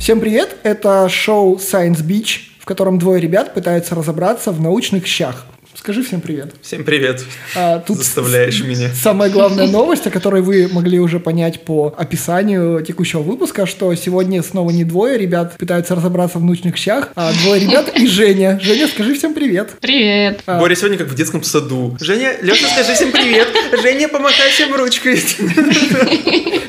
Всем привет! Это шоу Science Beach, в котором двое ребят пытаются разобраться в научных щах. Скажи всем привет. Всем привет. А, тут Заставляешь с- меня. Самая главная новость, о которой вы могли уже понять по описанию текущего выпуска, что сегодня снова не двое ребят пытаются разобраться в научных щах, а двое ребят и Женя. Женя, скажи всем привет. Привет. А. Боря сегодня как в детском саду. Женя, Леша, скажи всем привет. Женя, помахай всем ручкой.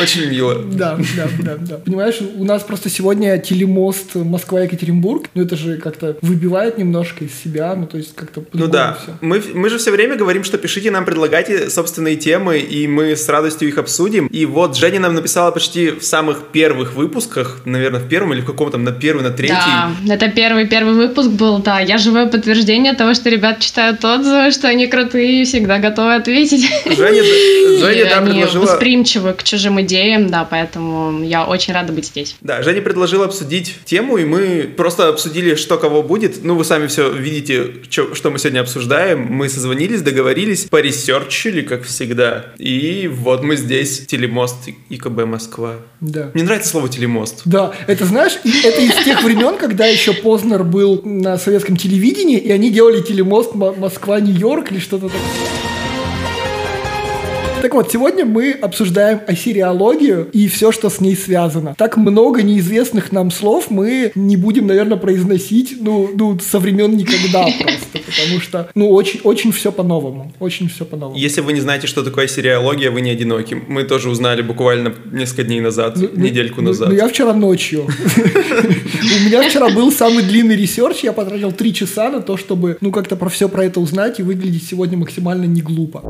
Очень мило. Да, да, да, да. Понимаешь, у нас просто сегодня телемост Москва-Екатеринбург, ну это же как-то выбивает немножко из себя, ну то есть как-то Ну по-другому да, всё. мы, мы же все время говорим, что пишите нам, предлагайте собственные темы, и мы с радостью их обсудим. И вот Женя нам написала почти в самых первых выпусках, наверное, в первом или в каком там, на первый, на третий. Да, это первый первый выпуск был, да. Я живое подтверждение того, что ребят читают отзывы, что они крутые и всегда готовы ответить. Женя, Женя, да, предложила... восприимчивы к чужим идеям, да, поэтому я очень рада быть здесь. Да, Женя предложила обсудить тему, и мы просто обсудили, что кого будет. Ну, вы сами все видите, чё- что мы сегодня обсуждаем. Мы созвонились, договорились, поресерчили, как всегда. И вот мы здесь, телемост ИКБ Москва. Да. Мне нравится слово телемост. Да, это знаешь, это из тех времен, когда еще Познер был на советском телевидении, и они делали телемост Мо- Москва-Нью-Йорк или что-то такое. Так вот, сегодня мы обсуждаем ассириологию и все, что с ней связано. Так много неизвестных нам слов мы не будем, наверное, произносить, ну, ну со времен никогда просто, потому что, ну, очень, очень все по-новому, очень все по-новому. Если вы не знаете, что такое ассириология, вы не одиноки. Мы тоже узнали буквально несколько дней назад, Ну, ну, недельку ну, назад. Ну, я вчера ночью. У меня вчера был самый длинный research, я потратил три часа на то, чтобы, ну, как-то про все про это узнать и выглядеть сегодня максимально не глупо.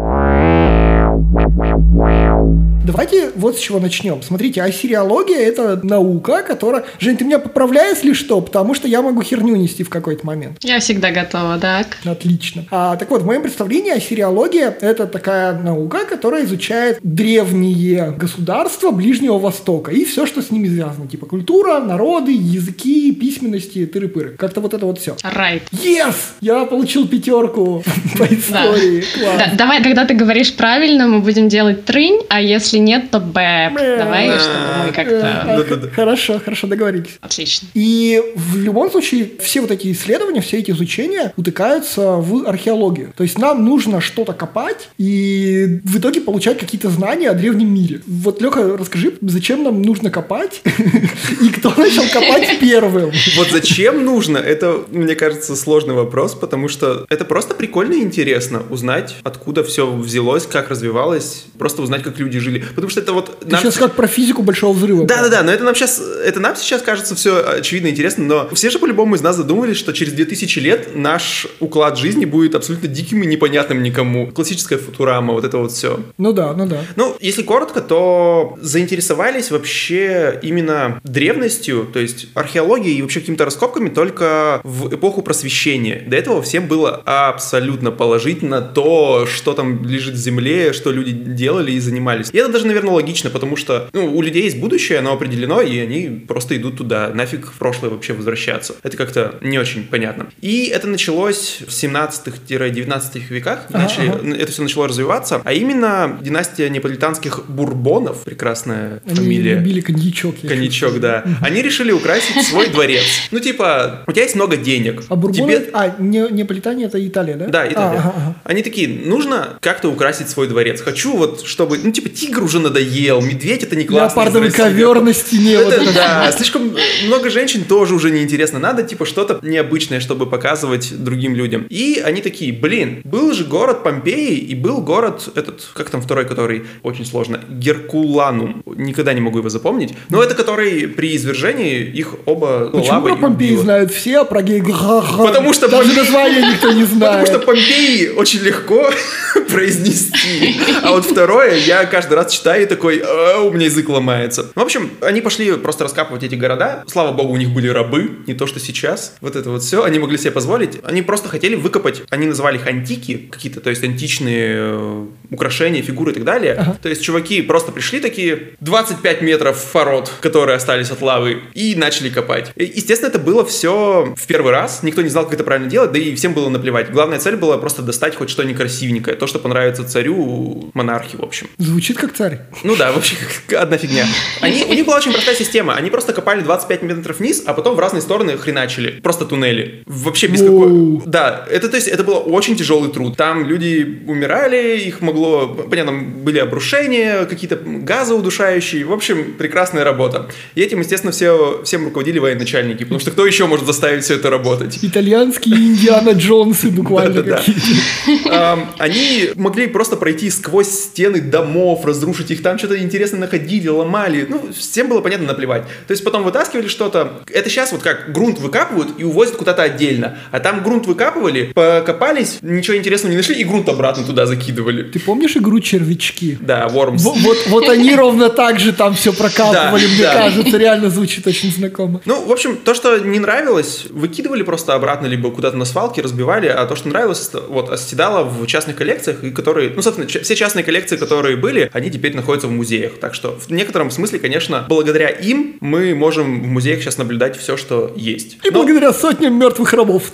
Давайте вот с чего начнем. Смотрите, асириология – это наука, которая... Жень, ты меня поправляй, если что, потому что я могу херню нести в какой-то момент. Я всегда готова, так. Отлично. А, так вот, в моем представлении ассириология – это такая наука, которая изучает древние государства Ближнего Востока и все, что с ними связано. Типа культура, народы, языки, письменности, тыры-пыры. Как-то вот это вот все. Райт. Yes! Я получил пятерку по истории. Класс. Да, давай, когда ты говоришь правильно, мы будем делать трынь, а если нет, то бэп. Бэ. Давай, Да. чтобы мы как-то... Хорошо, хорошо, договорились. Отлично. И в любом случае все вот эти исследования, все эти изучения утыкаются в археологию. То есть нам нужно что-то копать и в итоге получать какие-то знания о древнем мире. Вот, Леха, расскажи, зачем нам нужно копать и кто начал копать первым? Вот зачем нужно? Это, мне кажется, сложный вопрос, потому что это просто прикольно и интересно узнать, откуда все взялось, как развивалось, просто узнать, как люди жили. Потому что это вот... Ты сейчас как про физику Большого Взрыва. Да-да-да, но это нам сейчас, это нам сейчас кажется все очевидно и интересно, но все же по-любому из нас задумались, что через 2000 лет наш уклад жизни будет абсолютно диким и непонятным никому. Классическая футурама, вот это вот все. Ну да, ну да. Ну, если коротко, то заинтересовались вообще именно древностью, то есть археологией и вообще какими-то раскопками только в эпоху просвещения. До этого всем было абсолютно положительно то, что там лежит в земле, что люди делали и занимались. И это даже, наверное, логично, потому что ну, у людей есть будущее, оно определено, и они просто идут туда. Нафиг в прошлое вообще возвращаться. Это как-то не очень понятно. И это началось в 17-19 веках. Ага, Начали, ага. это все начало развиваться, а именно династия неаполитанских бурбонов, прекрасная Они фамилия. любили коньячок. Коньячок, да. Они решили украсить свой дворец. Ну, типа, у тебя есть много денег. А бурбоны... Тебе- А, не, Неаполитане это Италия, да? Да, Италия. А, ага, ага. Они такие, нужно как-то украсить свой дворец. Хочу вот, чтобы, ну, типа, тигр уже надоел, медведь это не классно. Леопардовый ковер на стене. вот Это, это да, слишком много женщин тоже уже неинтересно. Надо, типа, что-то необычное, чтобы показывать другим людям. И они такие, блин, был же город Помпеи, и был город этот, как там второй, который очень сложно, Геркуланум. Никогда не могу его запомнить. Но это который при извержении их оба Почему лавой про Помпеи убило. знают все, а про Ге- Потому что Даже Помпеи- название никто не Потому знает. что Помпеи очень легко произнести. А вот второе, я каждый раз читаю и такой, «А, у меня язык ломается. В общем, они пошли просто раскапывать эти города. Слава богу, у них были рабы, не то что сейчас. Вот это вот все. Они могли себе позволить. Они просто хотели выкопать, они называли их антики, какие-то, то есть античные э, украшения, фигуры и так далее. Ага. То есть чуваки просто пришли такие, 25 метров пород, которые остались от лавы, и начали копать. И, естественно, это было все в первый раз. Никто не знал, как это правильно делать, да и всем было наплевать. Главная цель была просто достать хоть что некрасивенькое, то, что понравится нравится царю, монархи, в общем. Звучит как царь. Ну да, вообще одна фигня. Они, у них была очень простая система. Они просто копали 25 метров вниз, а потом в разные стороны хреначили. Просто туннели. Вообще без какой... Да, это, то есть, это было очень тяжелый труд. Там люди умирали, их могло... Понятно, были обрушения, какие-то газы удушающие. В общем, прекрасная работа. И этим, естественно, все, всем руководили военачальники, потому что кто еще может заставить все это работать? Итальянские Индиана Джонсы буквально какие-то. Они могли просто пройти сквозь стены домов, разрушить их, там что-то интересное находили, ломали. Ну, всем было понятно наплевать. То есть потом вытаскивали что-то. Это сейчас вот как грунт выкапывают и увозят куда-то отдельно. А там грунт выкапывали, покопались, ничего интересного не нашли и грунт обратно туда закидывали. Ты помнишь игру «Червячки»? Да, Worms. Вот, вот, вот они ровно так же там все прокапывали, да, мне да. кажется, реально звучит очень знакомо. Ну, в общем, то, что не нравилось, выкидывали просто обратно, либо куда-то на свалке разбивали, а то, что нравилось, вот, оседало в частных коллекциях, и которые, ну, собственно, все частные коллекции, которые были, они теперь находятся в музеях. Так что в некотором смысле, конечно, благодаря им мы можем в музеях сейчас наблюдать все, что есть. И Но... благодаря сотням мертвых рабов.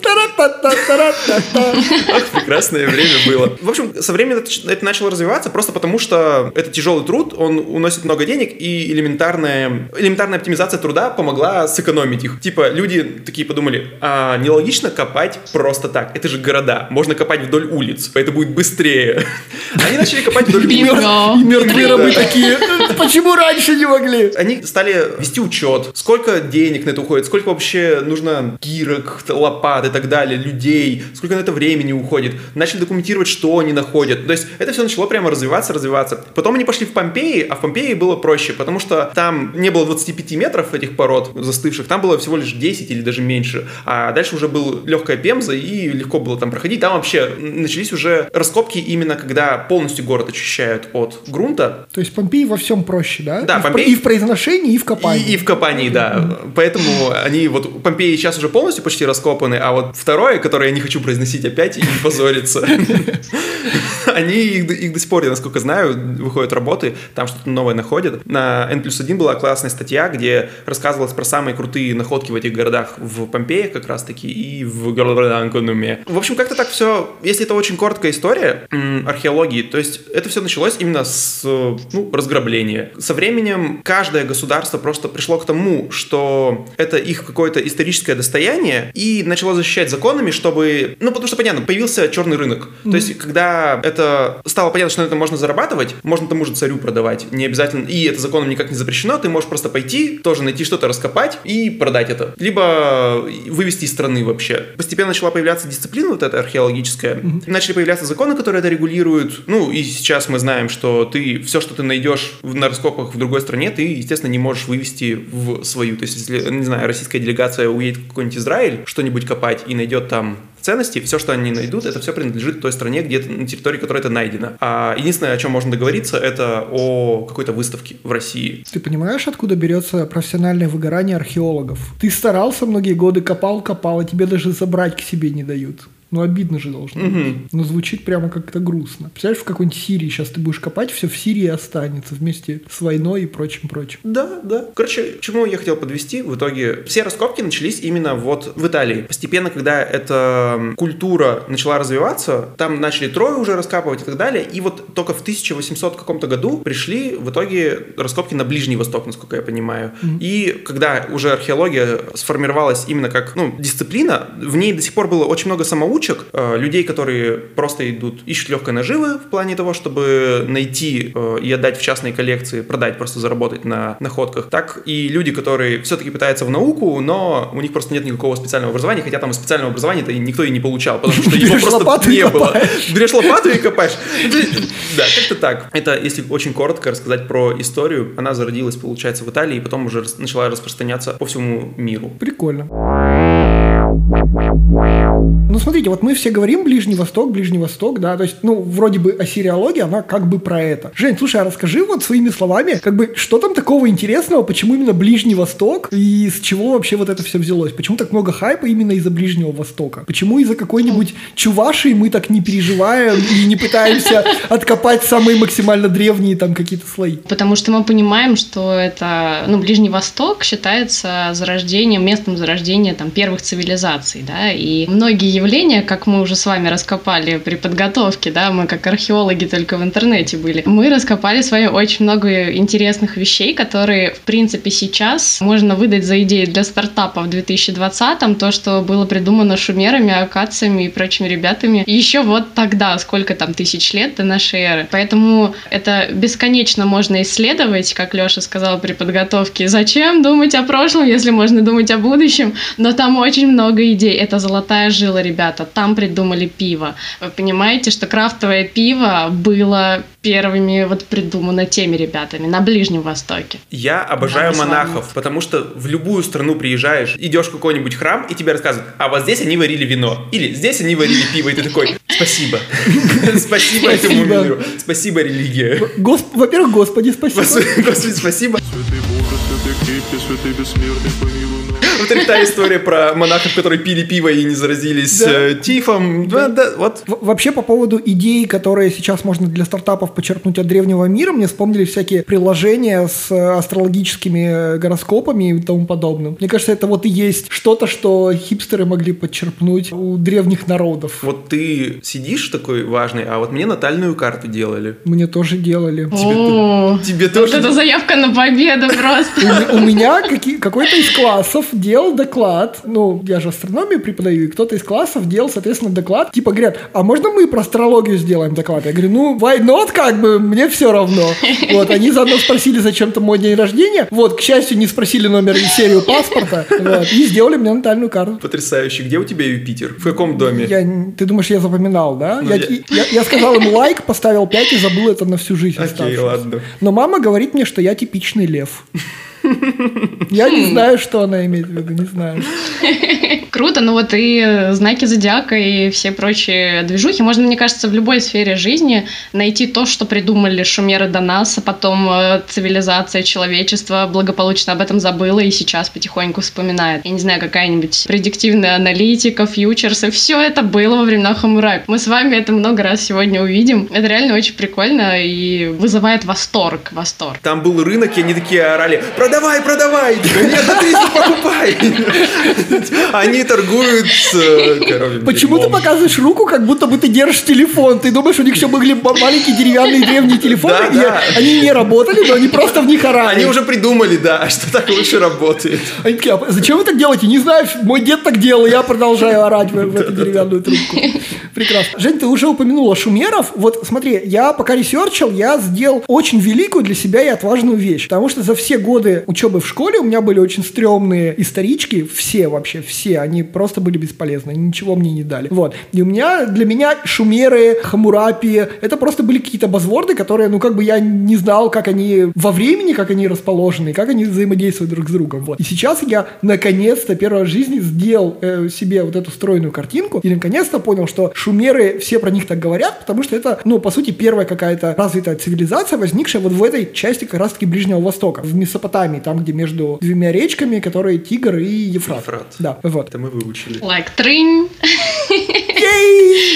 Прекрасное время было. В общем, со временем это начало развиваться просто потому, что это тяжелый труд, он уносит много денег, и элементарная, элементарная оптимизация труда помогла сэкономить их. Типа, люди такие подумали, а нелогично копать просто так. Это же города. Можно копать вдоль улиц. Это будет быстрее. Они начали копать вдоль улиц. И мертвые рабы такие, почему раньше не могли? Они стали вести учет, сколько денег на это уходит, сколько вообще нужно гирок, лопат и так далее, людей, сколько на это времени уходит. Начали документировать, что они находят. То есть это все начало прямо развиваться, развиваться. Потом они пошли в Помпеи, а в Помпеи было проще, потому что там не было 25 метров этих пород застывших, там было всего лишь 10 или даже меньше. А дальше уже была легкая пемза, и легко было там проходить. Там вообще начались уже раскопки именно когда полностью город очищают от грунта. То есть Помпеи во всем проще, да? Да, и, Помпеи... в, и в произношении, и в копании. И, и в копании, да. Поэтому они вот Помпеи сейчас уже полностью почти раскопаны, а вот второе, которое я не хочу произносить опять и не позориться, они их, их до сих пор, я насколько знаю, выходят работы, там что-то новое находят. На N плюс 1 была классная статья, где рассказывалось про самые крутые находки в этих городах в Помпеях как раз-таки и в Галанконуме. В общем, как-то так все, если это очень короткая история археологии, то есть это все началось именно с ну, разграбления. Со временем каждое государство просто пришло к тому, что это их какое-то историческое достояние и начало защищать законами, чтобы, ну, потому что, понятно, появился черный рынок. Mm-hmm. То есть, когда это стало понятно, что на этом можно зарабатывать, можно тому же царю продавать. Не обязательно, и это законом никак не запрещено, ты можешь просто пойти, тоже найти что-то, раскопать и продать это. Либо вывести из страны вообще. Постепенно начала появляться дисциплина вот эта археологическая. Mm-hmm. Начали появляться законы, которые это регулируют. Ну, и сейчас мы знаем, что ты все, что ты найдешь на раскопах в другой стране, ты, естественно, не можешь вывести в свою. То есть, если, не знаю, российская делегация уедет в какой-нибудь Израиль что-нибудь копать и найдет там ценности, все, что они найдут, это все принадлежит той стране, где на территории которой это найдено. А единственное, о чем можно договориться, это о какой-то выставке в России. Ты понимаешь, откуда берется профессиональное выгорание археологов? Ты старался многие годы, копал, копал, а тебе даже забрать к себе не дают. Ну, обидно же должно угу. быть. Но звучит прямо как-то грустно. Представляешь, в какой-нибудь Сирии сейчас ты будешь копать, все в Сирии останется вместе с войной и прочим-прочим. Да, да. Короче, к чему я хотел подвести? В итоге все раскопки начались именно вот в Италии. Постепенно, когда эта культура начала развиваться, там начали Трою уже раскапывать и так далее. И вот только в 1800 каком-то году пришли в итоге раскопки на Ближний Восток, насколько я понимаю. mm И когда уже археология сформировалась именно как ну, дисциплина, в ней до сих пор было очень много самоучек, самоучек, э, людей, которые просто идут, ищут легкой наживы в плане того, чтобы найти э, и отдать в частные коллекции, продать, просто заработать на находках, так и люди, которые все-таки пытаются в науку, но у них просто нет никакого специального образования, хотя там специального образования-то никто и не получал, потому что его просто не было. Берешь лопату и копаешь. Да, как-то так. Это, если очень коротко рассказать про историю, она зародилась, получается, в Италии, и потом уже начала распространяться по всему миру. Прикольно. Ну, смотрите, вот мы все говорим Ближний Восток, Ближний Восток, да, то есть, ну, вроде бы асириология, она как бы про это. Жень, слушай, а расскажи вот своими словами, как бы, что там такого интересного, почему именно Ближний Восток и с чего вообще вот это все взялось? Почему так много хайпа именно из-за Ближнего Востока? Почему из-за какой-нибудь Чувашии мы так не переживаем и не пытаемся откопать самые максимально древние там какие-то слои? Потому что мы понимаем, что это, ну, Ближний Восток считается зарождением, местом зарождения там первых цивилизаций, да, и многие явления, как мы уже с вами раскопали при подготовке, да, мы как археологи только в интернете были, мы раскопали с вами очень много интересных вещей, которые, в принципе, сейчас можно выдать за идеи для стартапа в 2020-м, то, что было придумано шумерами, акациями и прочими ребятами еще вот тогда, сколько там тысяч лет до нашей эры. Поэтому это бесконечно можно исследовать, как Леша сказал при подготовке. Зачем думать о прошлом, если можно думать о будущем? Но там очень много идей. Это золотая жила, ребята. Там придумали пиво. Вы понимаете, что крафтовое пиво было первыми вот придумано теми ребятами на Ближнем Востоке. Я обожаю да, монахов, потому что в любую страну приезжаешь, идешь в какой-нибудь храм, и тебе рассказывают, а вот здесь они варили вино, или здесь они варили пиво, и ты такой, спасибо. Спасибо этому миру. Спасибо, религия. Во-первых, Господи, спасибо. Господи, спасибо. Святый Боже, святый крепкий, святый бессмертный, помилуй вот это та история про монахов, которые пили пиво и не заразились да. Э, тифом. Да. Да, вот. Вообще, по поводу идей, которые сейчас можно для стартапов почерпнуть от древнего мира, мне вспомнили всякие приложения с астрологическими гороскопами и тому подобным. Мне кажется, это вот и есть что-то, что хипстеры могли подчерпнуть у древних народов. Вот ты сидишь такой важный, а вот мне натальную карту делали. Мне тоже делали. Тебе, тебе тоже? Вот это заявка на победу просто. У меня какой-то из классов делал доклад, ну, я же астрономию преподаю, и кто-то из классов делал, соответственно, доклад, типа говорят, а можно мы про астрологию сделаем доклад? Я говорю, ну, why not, как бы, мне все равно. Вот, они заодно спросили зачем-то мой день рождения, вот, к счастью, не спросили номер и серию паспорта, вот, и сделали мне натальную карту. Потрясающе. Где у тебя Юпитер? В каком доме? Я, ты думаешь, я запоминал, да? Ну, я, я... Я, я сказал им лайк, поставил 5 и забыл это на всю жизнь. Окей, ладно. Но мама говорит мне, что я типичный лев. Я не знаю, что она имеет в виду, не знаю. Круто, ну вот и знаки зодиака и все прочие движухи. Можно, мне кажется, в любой сфере жизни найти то, что придумали шумеры до нас, а потом э, цивилизация, человечество благополучно об этом забыла и сейчас потихоньку вспоминает. Я не знаю, какая-нибудь предиктивная аналитика, фьючерсы, все это было во времена Хамурапи. Мы с вами это много раз сегодня увидим. Это реально очень прикольно и вызывает восторг, восторг. Там был рынок, и они такие орали, продавай, продавай! Нет, да ты покупай! Они торгуют коровьим Почему ты показываешь руку, как будто бы ты держишь телефон? Ты думаешь, у них еще были маленькие деревянные древние телефоны, они не работали, но они просто в них орали. Они уже придумали, да, что так лучше работает. Они такие, а зачем вы так делаете? Не знаю, мой дед так делал, я продолжаю орать в эту деревянную трубку. Прекрасно. Жень, ты уже упомянула шумеров. Вот смотри, я пока research ил, я сделал очень великую для себя и отважную вещь. Потому что за все годы учебы в школе у меня были очень стрёмные исторички, все вообще, все, они просто были бесполезны, ничего мне не дали. Вот. И у меня, для меня шумеры, хамурапи, это просто были какие-то базворды, которые, ну, как бы я не знал, как они во времени, как они расположены, как они взаимодействуют друг с другом. Вот. И сейчас я, наконец-то, первый раз в жизни сделал э, себе вот эту стройную картинку и наконец-то понял, что шумеры, все про них так говорят, потому что это, ну, по сути, первая какая-то развитая цивилизация, возникшая вот в этой части как раз-таки Ближнего Востока, в Месопотамии, там, где между двумя речками, которые Тигр и Ефрат. Ефрат. Да, вот. Это мы выучили. Like трынь.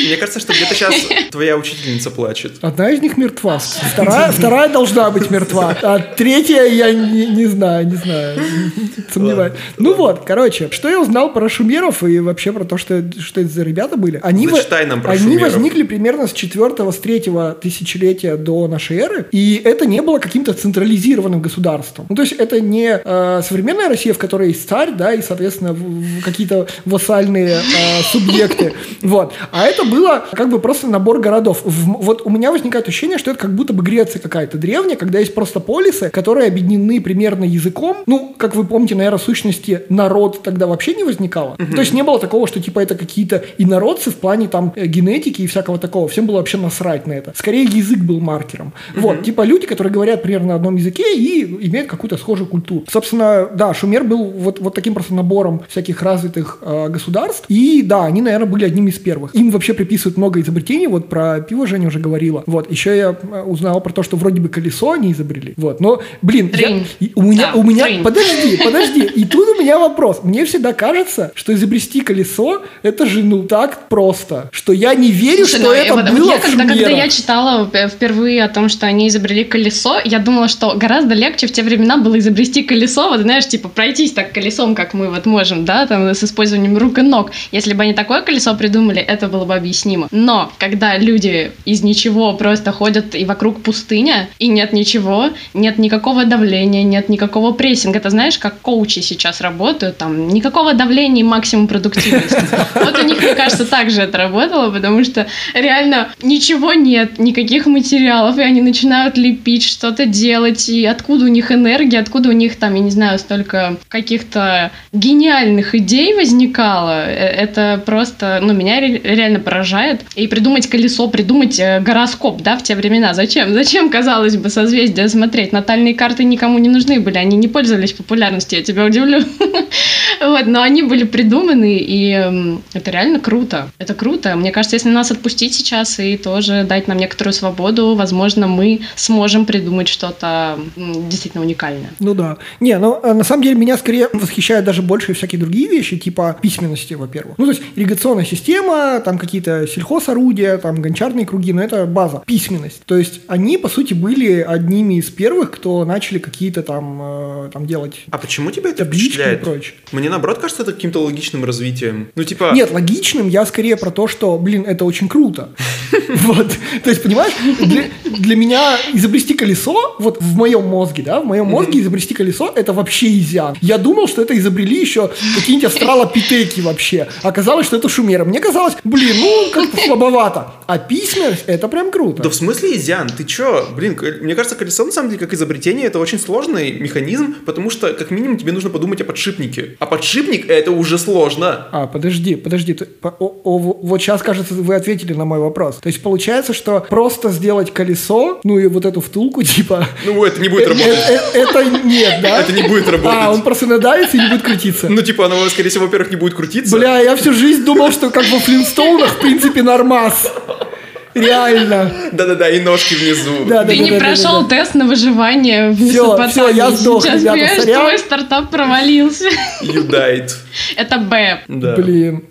Мне кажется, что где-то сейчас твоя учительница плачет. Одна из них мертва. Вторая, вторая должна быть мертва. А третья я не, не знаю, не знаю. Сомневаюсь. Ну вот, короче, что я узнал про шумеров и вообще про то, что, что это за ребята были. Они, Зачитай нам про они шумеров. возникли примерно с четвертого, с третьего тысячелетия до нашей эры. И это не было каким-то централизированным государством. Ну, то есть это не э, современная Россия, в которой есть царь, да, и, соответственно, какие-то вассальные э, субъекты. Вот. А это было как бы просто набор городов. В, вот у меня возникает ощущение, что это как будто бы Греция какая-то древняя, когда есть просто полисы, которые объединены примерно языком. Ну, как вы помните, наверное, сущности народ тогда вообще не возникало. Угу. То есть не было такого, что типа это какие-то инородцы в плане там э, генетики и всякого такого. Всем было вообще насрать на это. Скорее язык был маркером. Угу. Вот, типа люди, которые говорят примерно на одном языке и имеют какую-то схожую культуру. Собственно, да, Шумер был вот, вот таким просто набором всяких развитых э, государств. И да, они, наверное, были одними из первых. Во-первых. Им вообще приписывают много изобретений, вот про пиво Женя уже говорила. Вот, еще я э, узнал про то, что вроде бы колесо они изобрели. Вот, но, блин, я, у меня, да, у меня, подожди, подожди, и тут у меня вопрос. Мне всегда кажется, что изобрести колесо, это же, ну, так просто, что я не верю, Слушай, что это вот, было я, когда, когда я читала впервые о том, что они изобрели колесо, я думала, что гораздо легче в те времена было изобрести колесо, вот знаешь, типа пройтись так колесом, как мы вот можем, да, там с использованием рук и ног. Если бы они такое колесо придумали, это было бы объяснимо. Но когда люди из ничего просто ходят и вокруг пустыня, и нет ничего, нет никакого давления, нет никакого прессинга, это знаешь, как коучи сейчас работают, там никакого давления и максимум продуктивности. Вот у них, мне кажется, так же это работало, потому что реально ничего нет, никаких материалов, и они начинают лепить, что-то делать, и откуда у них энергия, откуда у них там, я не знаю, столько каких-то гениальных идей возникало, э, это просто, ну, меня реально поражает. И придумать колесо, придумать э, гороскоп, да, в те времена, зачем? Зачем, казалось бы, созвездия смотреть? Натальные карты никому не нужны были, они не пользовались популярностью, я тебя удивлю. Вот, но они были придуманы, и это реально круто. Это круто. Мне кажется, если нас отпустить сейчас и тоже дать нам некоторую свободу, возможно, мы сможем придумать что-то действительно уникальное. Ну да. Не, ну а на самом деле меня скорее восхищают даже больше всякие другие вещи, типа письменности, во-первых. Ну, то есть ирригационная система, там какие-то сельхозорудия, там гончарные круги, но это база. Письменность. То есть они, по сути, были одними из первых, кто начали какие-то там, э, там делать... А почему тебя это впечатляет? Мне наоборот кажется это каким-то логичным развитием. Ну, типа... Нет, логичным я скорее про то, что, блин, это очень круто. Вот. То есть, понимаешь, для, меня изобрести колесо, вот в моем мозге, да, в моем мозге изобрести колесо, это вообще изян. Я думал, что это изобрели еще какие-нибудь астралопитеки вообще. Оказалось, что это шумеры. Мне казалось, блин, ну, как-то слабовато. А письменность, это прям круто. Да в смысле изян? Ты чё? Блин, мне кажется, колесо, на самом деле, как изобретение, это очень сложный механизм, потому что, как минимум, тебе нужно подумать о подшипнике. А подшипник — это уже сложно. А, подожди, подожди. Ты, о, о, вот сейчас, кажется, вы ответили на мой вопрос. То есть получается, что просто сделать колесо, ну и вот эту втулку, типа... Ну, это не будет э, работать. Э, э, это нет, да? Это не будет работать. А, он просто надавится и не будет крутиться. Ну, типа, оно, скорее всего, во-первых, не будет крутиться. Бля, я всю жизнь думал, что как во Флинстоунах, в принципе, нормас. Реально. Да-да-да, и ножки внизу. Да, Ты не прошел тест на выживание в Месопотамии. Все, я сдох, Сейчас понимаешь, твой стартап провалился. You died. Это Б. Да. Блин.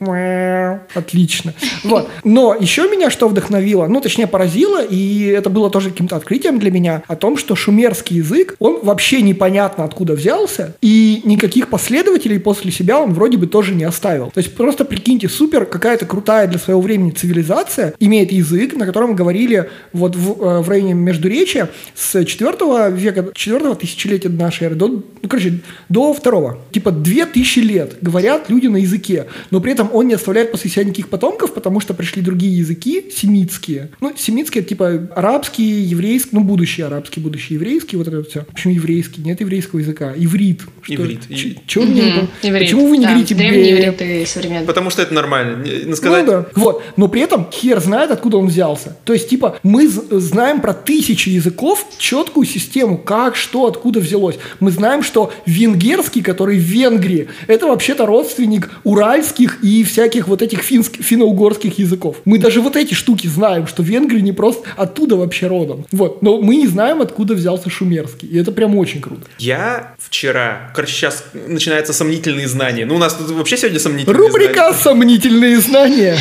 Отлично. Вот. Но еще меня что вдохновило, ну, точнее, поразило, и это было тоже каким-то открытием для меня, о том, что шумерский язык, он вообще непонятно откуда взялся, и никаких последователей после себя он вроде бы тоже не оставил. То есть просто прикиньте, супер, какая-то крутая для своего времени цивилизация имеет язык, на котором говорили вот в, э, в районе Междуречия с 4 века, 4 тысячелетия нашей эры до, ну, короче, до 2. Типа 2000 лет говорят люди на языке, но при этом он не оставляет после себя никаких потомков, потому что пришли другие языки, семитские. Ну, семитские, типа арабский, еврейский, ну, будущий арабский, будущий еврейский, вот это вот все. Почему еврейский? Нет еврейского языка. Иврит. Что, иврит. Чего mm-hmm. мне иврит. Почему вы не да, говорите древний иврит и современный? Потому что это нормально. Ну, сказать... ну да. Вот. Но при этом хер знает, откуда он взялся. То есть, типа, мы знаем про тысячи языков четкую систему, как, что, откуда взялось. Мы знаем, что венгерский, который в Венгрии, это вообще-то родственник уральских и всяких вот этих финск, финно-угорских языков. Мы даже вот эти штуки знаем, что Венгрия не просто оттуда вообще родом. Вот. Но мы не знаем, откуда взялся шумерский. И это прям очень круто. Я вчера, короче, сейчас начинаются сомнительные знания. Ну, у нас тут вообще сегодня сомнительные Рубрика знания. «Сомнительные знания».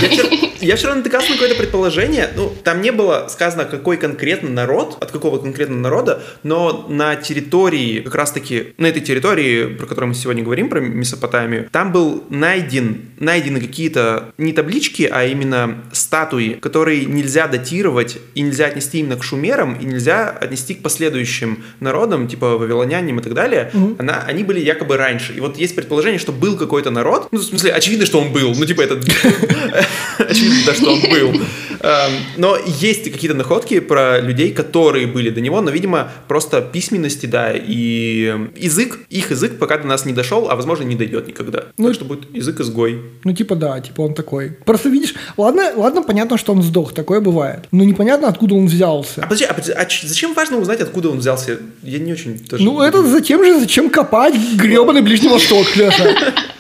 Я вчера натыкался на какое-то предположение. Ну, там не было сказано, какой конкретно народ, от какого конкретно народа, но на территории, как раз-таки на этой территории, про которую мы сегодня говорим, про Месопотамию, там был найден, найдены какие-то не таблички, а именно статуи, которые нельзя датировать и нельзя отнести именно к шумерам, и нельзя отнести к последующим народам, типа вавилонянам и так далее. Угу. Она, они были якобы раньше. И вот есть предположение, что был какой-то народ, ну, в смысле, очевидно, что он был, ну, типа, это очевидно, да, что он был. Эм, но есть какие-то находки про людей, которые были до него, но, видимо, просто письменности, да, и язык, их язык пока до нас не дошел, а, возможно, не дойдет никогда. Ну, так что будет язык-изгой. Ну, типа, да, типа он такой. Просто видишь, ладно, ладно, понятно, что он сдох, такое бывает. Но непонятно, откуда он взялся. А подожди, а, подожди, а зачем важно узнать, откуда он взялся? Я не очень... Тоже ну, это затем же, зачем копать гребаный Ближний Восток, Леша.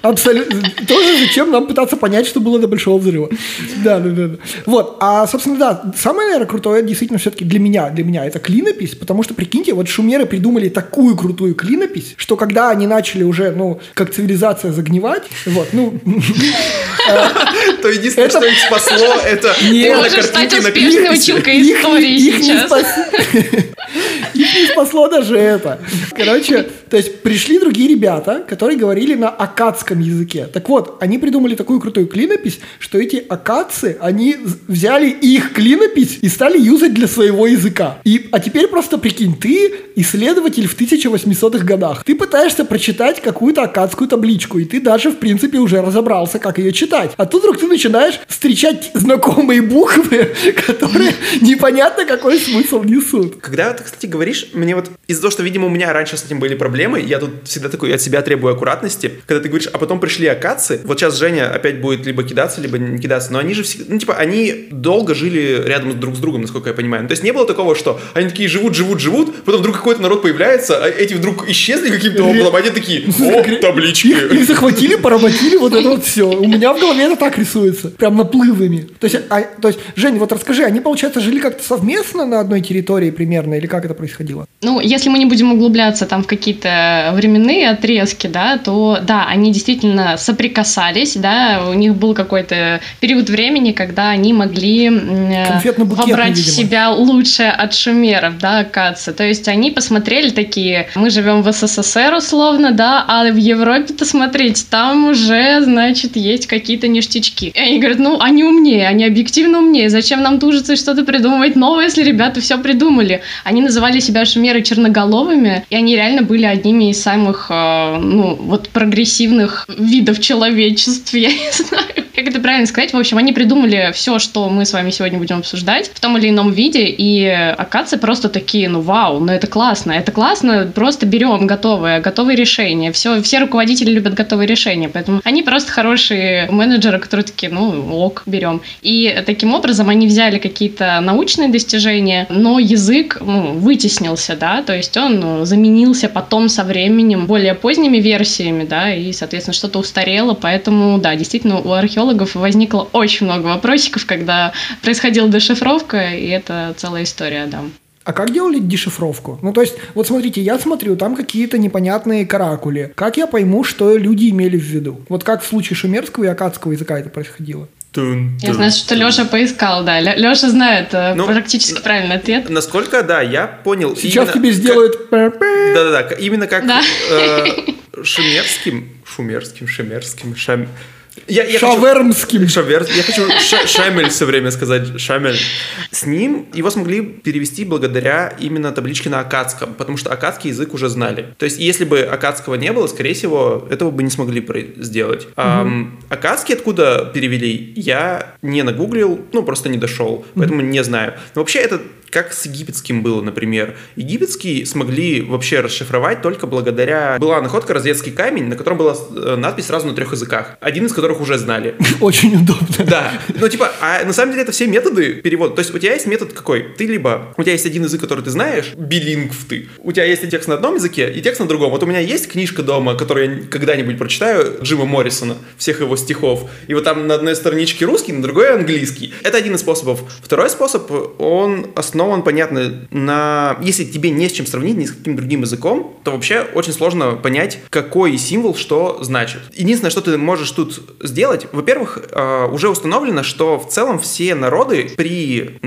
Абсолютно. Тоже зачем нам пытаться понять, что было до Большого Взрыва. Да, да, да. Вот. А, собственно, да, самое, наверное, крутое действительно все-таки для меня, для меня это клинопись, потому что, прикиньте, вот шумеры придумали такую крутую клинопись, что когда они начали уже, ну, как цивилизация загнивать, вот, ну... То единственное, что их спасло, это Ты можешь стать успешной училкой истории сейчас. Не спасло даже это. Короче, то есть пришли другие ребята, которые говорили на акадском языке. Так вот, они придумали такую крутую клинопись, что эти акадцы, они взяли их клинопись и стали юзать для своего языка. И, а теперь просто прикинь, ты исследователь в 1800-х годах. Ты пытаешься прочитать какую-то акадскую табличку, и ты даже, в принципе, уже разобрался, как ее читать. А тут вдруг ты начинаешь встречать знакомые буквы, которые непонятно какой смысл несут. Когда ты, кстати, говоришь, мне вот из-за того, что, видимо, у меня раньше с этим были проблемы, я тут всегда такой от себя требую аккуратности, когда ты говоришь, а потом пришли акации, вот сейчас Женя опять будет либо кидаться, либо не кидаться, но они же всегда, ну, типа, они долго жили рядом друг с другом, насколько я понимаю. Ну, то есть не было такого, что они такие живут, живут, живут, потом вдруг какой-то народ появляется, а эти вдруг исчезли каким-то образом, а они такие, о, таблички. Их, их захватили, поработили, вот это вот все. У меня в голове это так рисуется, прям наплывами. То есть, а, то есть, Жень, вот расскажи, они, получается, жили как-то совместно на одной территории примерно, или как это происходило? Ну, если мы не будем углубляться там в какие-то временные отрезки, да, то да, они действительно соприкасались, да, у них был какой-то период времени, когда они могли вобрать в себя лучшее от шумеров, да, акадцы. То есть они посмотрели такие, мы живем в СССР условно, да, а в Европе-то смотрите, там уже, значит, есть какие-то ништячки. И они говорят, ну, они умнее, они объективно умнее, зачем нам тужиться и что-то придумывать новое, если ребята все придумали? Они называли себя шумеры черноголовыми, и они реально были одними из самых, э, ну, вот прогрессивных видов человечества, я не знаю как это правильно сказать? В общем, они придумали все, что мы с вами сегодня будем обсуждать в том или ином виде, и акации просто такие, ну вау, ну это классно, это классно, просто берем готовые, готовые решения. Все, все руководители любят готовые решения, поэтому они просто хорошие менеджеры, которые такие, ну ок, берем. И таким образом они взяли какие-то научные достижения, но язык ну, вытеснился, да, то есть он ну, заменился потом со временем более поздними версиями, да, и, соответственно, что-то устарело, поэтому, да, действительно, у археологов археологов возникло очень много вопросиков, когда происходила дешифровка, и это целая история, да. А как делали дешифровку? Ну, то есть, вот смотрите, я смотрю, там какие-то непонятные каракули. Как я пойму, что люди имели в виду? Вот как в случае шумерского и акадского языка это происходило? Тун, я знаю, что Леша поискал, да. Леша знает э, ну, практически правильный ответ. Насколько, да, я понял. Сейчас тебе сделают... Да-да-да, именно как да. э, шумерским, шумерским, шумерским, шам... Я, я Шавермским. Хочу, шавер, я хочу ша, Шамель все время сказать. Шамель. С ним его смогли перевести благодаря именно табличке на акадском, потому что акадский язык уже знали. То есть, если бы акадского не было, скорее всего, этого бы не смогли сделать. Угу. Эм, акадский откуда перевели, я не нагуглил, ну, просто не дошел, поэтому угу. не знаю. Но вообще это как с египетским было, например. Египетский смогли вообще расшифровать только благодаря... Была находка «Розетский камень», на котором была э, надпись сразу на трех языках, один из которых уже знали. Очень удобно. Да. Ну, типа, а на самом деле это все методы перевода. То есть у тебя есть метод какой? Ты либо... У тебя есть один язык, который ты знаешь, билингв ты. У тебя есть и текст на одном языке, и текст на другом. Вот у меня есть книжка дома, которую я когда-нибудь прочитаю, Джима Моррисона, всех его стихов. И вот там на одной страничке русский, на другой английский. Это один из способов. Второй способ, он основан он понятно, на... если тебе не с чем сравнить, ни с каким другим языком, то вообще очень сложно понять, какой символ что значит. Единственное, что ты можешь тут сделать, во-первых, э, уже установлено, что в целом все народы при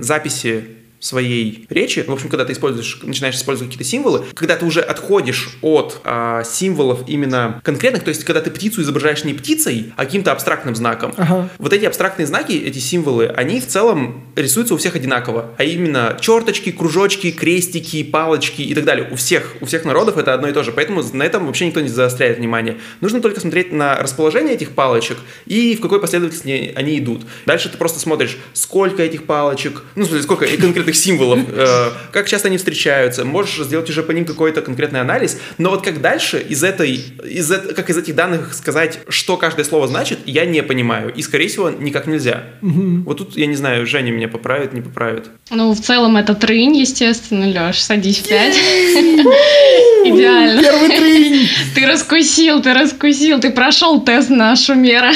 записи своей речи, в общем, когда ты используешь, начинаешь использовать какие-то символы, когда ты уже отходишь от а, символов именно конкретных, то есть когда ты птицу изображаешь не птицей, а каким-то абстрактным знаком, ага. вот эти абстрактные знаки, эти символы, они в целом рисуются у всех одинаково, а именно черточки, кружочки, крестики, палочки и так далее. У всех, у всех народов это одно и то же, поэтому на этом вообще никто не заостряет внимание. Нужно только смотреть на расположение этих палочек и в какой последовательности они идут. Дальше ты просто смотришь, сколько этих палочек, ну, в смысле, сколько конкретно скрытых символов, э, как часто они встречаются, можешь сделать уже по ним какой-то конкретный анализ, но вот как дальше из этой, из, как из этих данных сказать, что каждое слово значит, я не понимаю, и, скорее всего, никак нельзя. Угу. Вот тут, я не знаю, Женя меня поправит, не поправит. Ну, в целом это трынь, естественно, Леш, садись в пять. Идеально. Первый трынь. Ты раскусил, ты раскусил, ты прошел тест на шумера.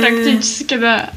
Практически, да.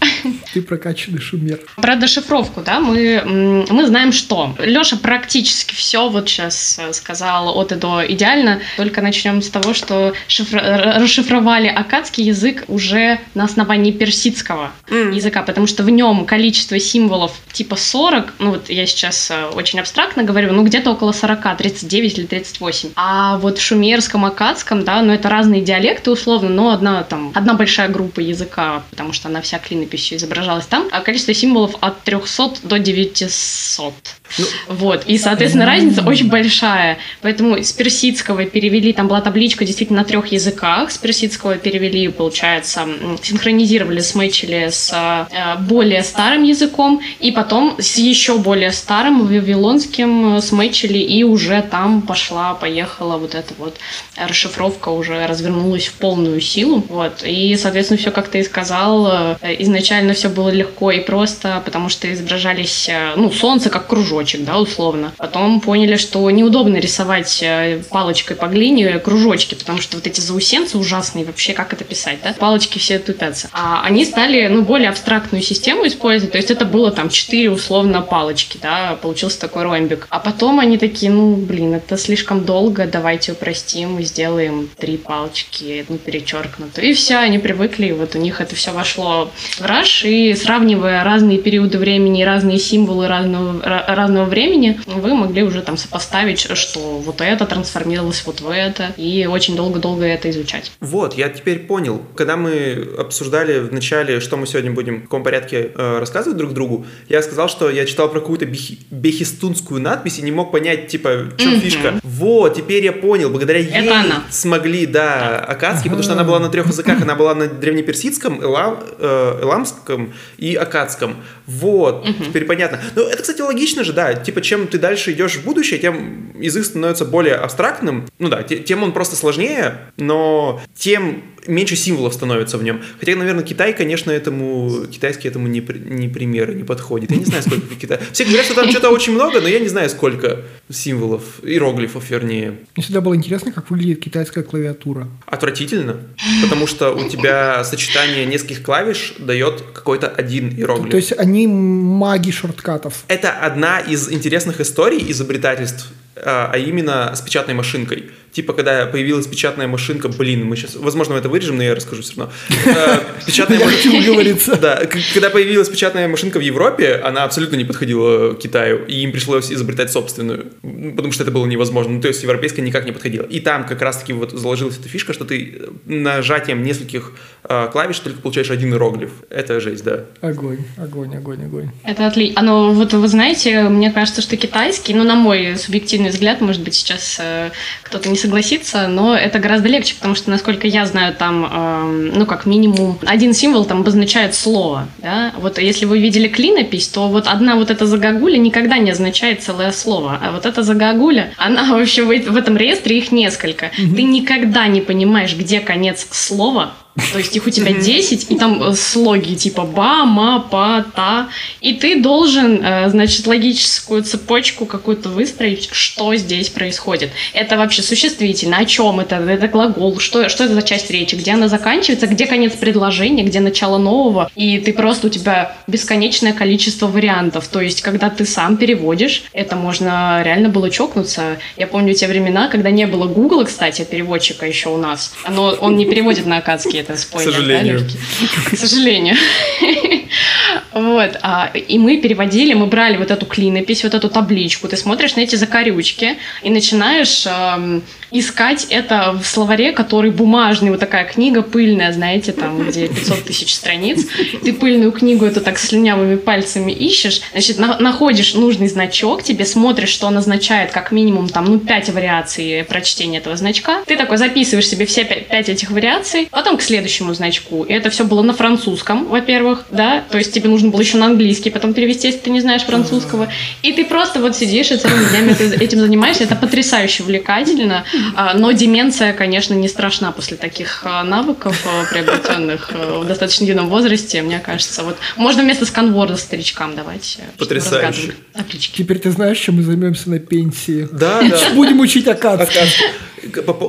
Ты прокачанный шумер. Про дешифровку, да, мы, мы знаем, что Леша практически все вот сейчас э, сказал от и до идеально, только начнем с того, что шифр... расшифровали акадский язык уже на основании персидского mm. языка, потому что в нем количество символов типа 40, ну вот я сейчас э, очень абстрактно говорю, ну где-то около 40, 39 или 38. А вот шумерском, акадском, да, ну это разные диалекты условно, но одна там, одна большая группа языка, потому что она вся клинописью изображалась там, а количество символов от 300 до 900. Ну, вот, и, соответственно, разница очень большая. Поэтому с персидского перевели, там была табличка действительно на трех языках. С персидского перевели, получается, синхронизировали, смычили с э, более старым языком, и потом с еще более старым вавилонским смычили, и уже там пошла, поехала вот эта вот расшифровка уже развернулась в полную силу. Вот, и, соответственно, все, как ты и сказал, э, изначально все было легко и просто, потому что изображались, э, ну, солнце как кружочек, да, условно. Потом поняли, что неудобно рисовать э, палочкой по глине кружочки, потому что вот эти заусенцы ужасные, вообще как это писать, да? Палочки все тупятся. А они стали, ну, более абстрактную систему использовать, то есть это было там четыре условно палочки, да, получился такой ромбик. А потом они такие, ну, блин, это слишком долго, давайте упростим и сделаем три палочки, одну перечеркнутую. И все, они привыкли, и вот у них это все вошло в раш, и сравнивая разные периоды времени, разные символы разного, разного времени, вы могли уже там сопоставить, что вот это трансформировалось вот в это, и очень долго-долго это изучать. Вот, я теперь понял. Когда мы обсуждали в начале, что мы сегодня будем в каком порядке э, рассказывать друг другу, я сказал, что я читал про какую-то бехи- бехистунскую надпись и не мог понять, типа, чем mm-hmm. фишка. Вот, теперь я понял. Благодаря это ей она. смогли, да, акадский, потому что она была на трех языках. Она была на древнеперсидском, элам, э, эламском и акадском. Вот, mm-hmm. теперь понятно. Ну, это, кстати, логично же, да, да, типа, чем ты дальше идешь в будущее, тем язык становится более абстрактным. Ну да, тем он просто сложнее, но тем меньше символов становится в нем. Хотя, наверное, Китай, конечно, этому, китайский этому не, не пример, не подходит. Я не знаю, сколько Китай. Все говорят, что там что-то очень много, но я не знаю, сколько символов, иероглифов, вернее. Мне всегда было интересно, как выглядит китайская клавиатура. Отвратительно, потому что у тебя сочетание нескольких клавиш дает какой-то один иероглиф. То есть они маги шорткатов. Это одна из интересных историй изобретательств а, а именно с печатной машинкой. Типа, когда появилась печатная машинка, блин, мы сейчас, возможно, мы это вырежем, но я расскажу все равно. А, печатная машинка, да, когда появилась печатная машинка в Европе, она абсолютно не подходила Китаю, и им пришлось изобретать собственную, потому что это было невозможно. Ну, то есть европейская никак не подходила. И там как раз-таки вот заложилась эта фишка, что ты нажатием нескольких э, клавиш только получаешь один иероглиф. Это жесть, да. Огонь, огонь, огонь, огонь. Это отлично. Оно, вот вы знаете, мне кажется, что китайский, ну, на мой субъективный взгляд, может быть, сейчас э, кто-то не согласится, но это гораздо легче, потому что, насколько я знаю, там, э, ну, как минимум, один символ там обозначает слово, да? Вот если вы видели клинопись, то вот одна вот эта загогуля никогда не означает целое слово, а вот эта загогуля, она вообще в, в этом реестре их несколько. Mm-hmm. Ты никогда не понимаешь, где конец слова, то есть их у тебя 10, и там э, слоги типа ба, ма, па, та. И ты должен, э, значит, логическую цепочку какую-то выстроить, что здесь происходит. Это вообще существительно, о чем это, это глагол, что, что это за часть речи, где она заканчивается, где конец предложения, где начало нового. И ты просто, у тебя бесконечное количество вариантов. То есть, когда ты сам переводишь, это можно реально было чокнуться. Я помню те времена, когда не было Google, кстати, переводчика еще у нас. Но он не переводит на акадский это спойлер. К сожалению. Да, К сожалению. Вот. А, и мы переводили, мы брали вот эту клинопись, вот эту табличку, ты смотришь на эти закорючки и начинаешь искать это в словаре, который бумажный, вот такая книга пыльная, знаете, там, где 500 тысяч страниц. Ты пыльную книгу эту так слюнявыми пальцами ищешь, значит, на находишь нужный значок, тебе смотришь, что он означает как минимум там, ну, 5 вариаций прочтения этого значка. Ты такой записываешь себе все 5, 5 этих вариаций, потом к следующему значку. И это все было на французском, во-первых, да, то есть тебе нужно было еще на английский потом перевести, если ты не знаешь французского. И ты просто вот сидишь и целыми днями этим занимаешься. Это потрясающе увлекательно. А, но деменция, конечно, не страшна после таких а, навыков, а, приобретенных в достаточно юном возрасте. Мне кажется, вот можно вместо сканворда старичкам давать. Э, Потрясающе. Теперь ты знаешь, чем мы займемся на пенсии. Да, да. Будем учить акадский.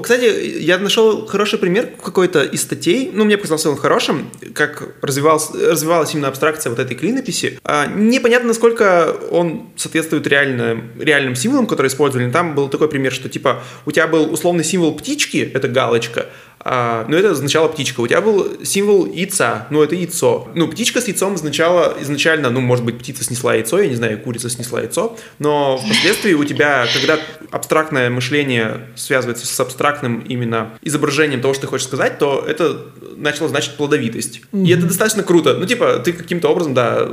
Кстати, я нашел хороший пример какой-то из статей, ну, мне показался он хорошим, как развивалась, развивалась именно абстракция вот этой клинописи. А, непонятно, насколько он соответствует реальным, реальным символам, которые использовали. Там был такой пример, что, типа, у тебя был условный символ птички, это галочка, а, ну, это означало птичка. У тебя был символ яйца, ну, это яйцо. Ну, птичка с яйцом означала изначально, ну, может быть, птица снесла яйцо, я не знаю, курица снесла яйцо, но впоследствии у тебя, когда абстрактное мышление связывается с абстрактным именно изображением того, что ты хочешь сказать, то это начало значить плодовитость. Mm-hmm. И это достаточно круто. Ну, типа, ты каким-то образом, да,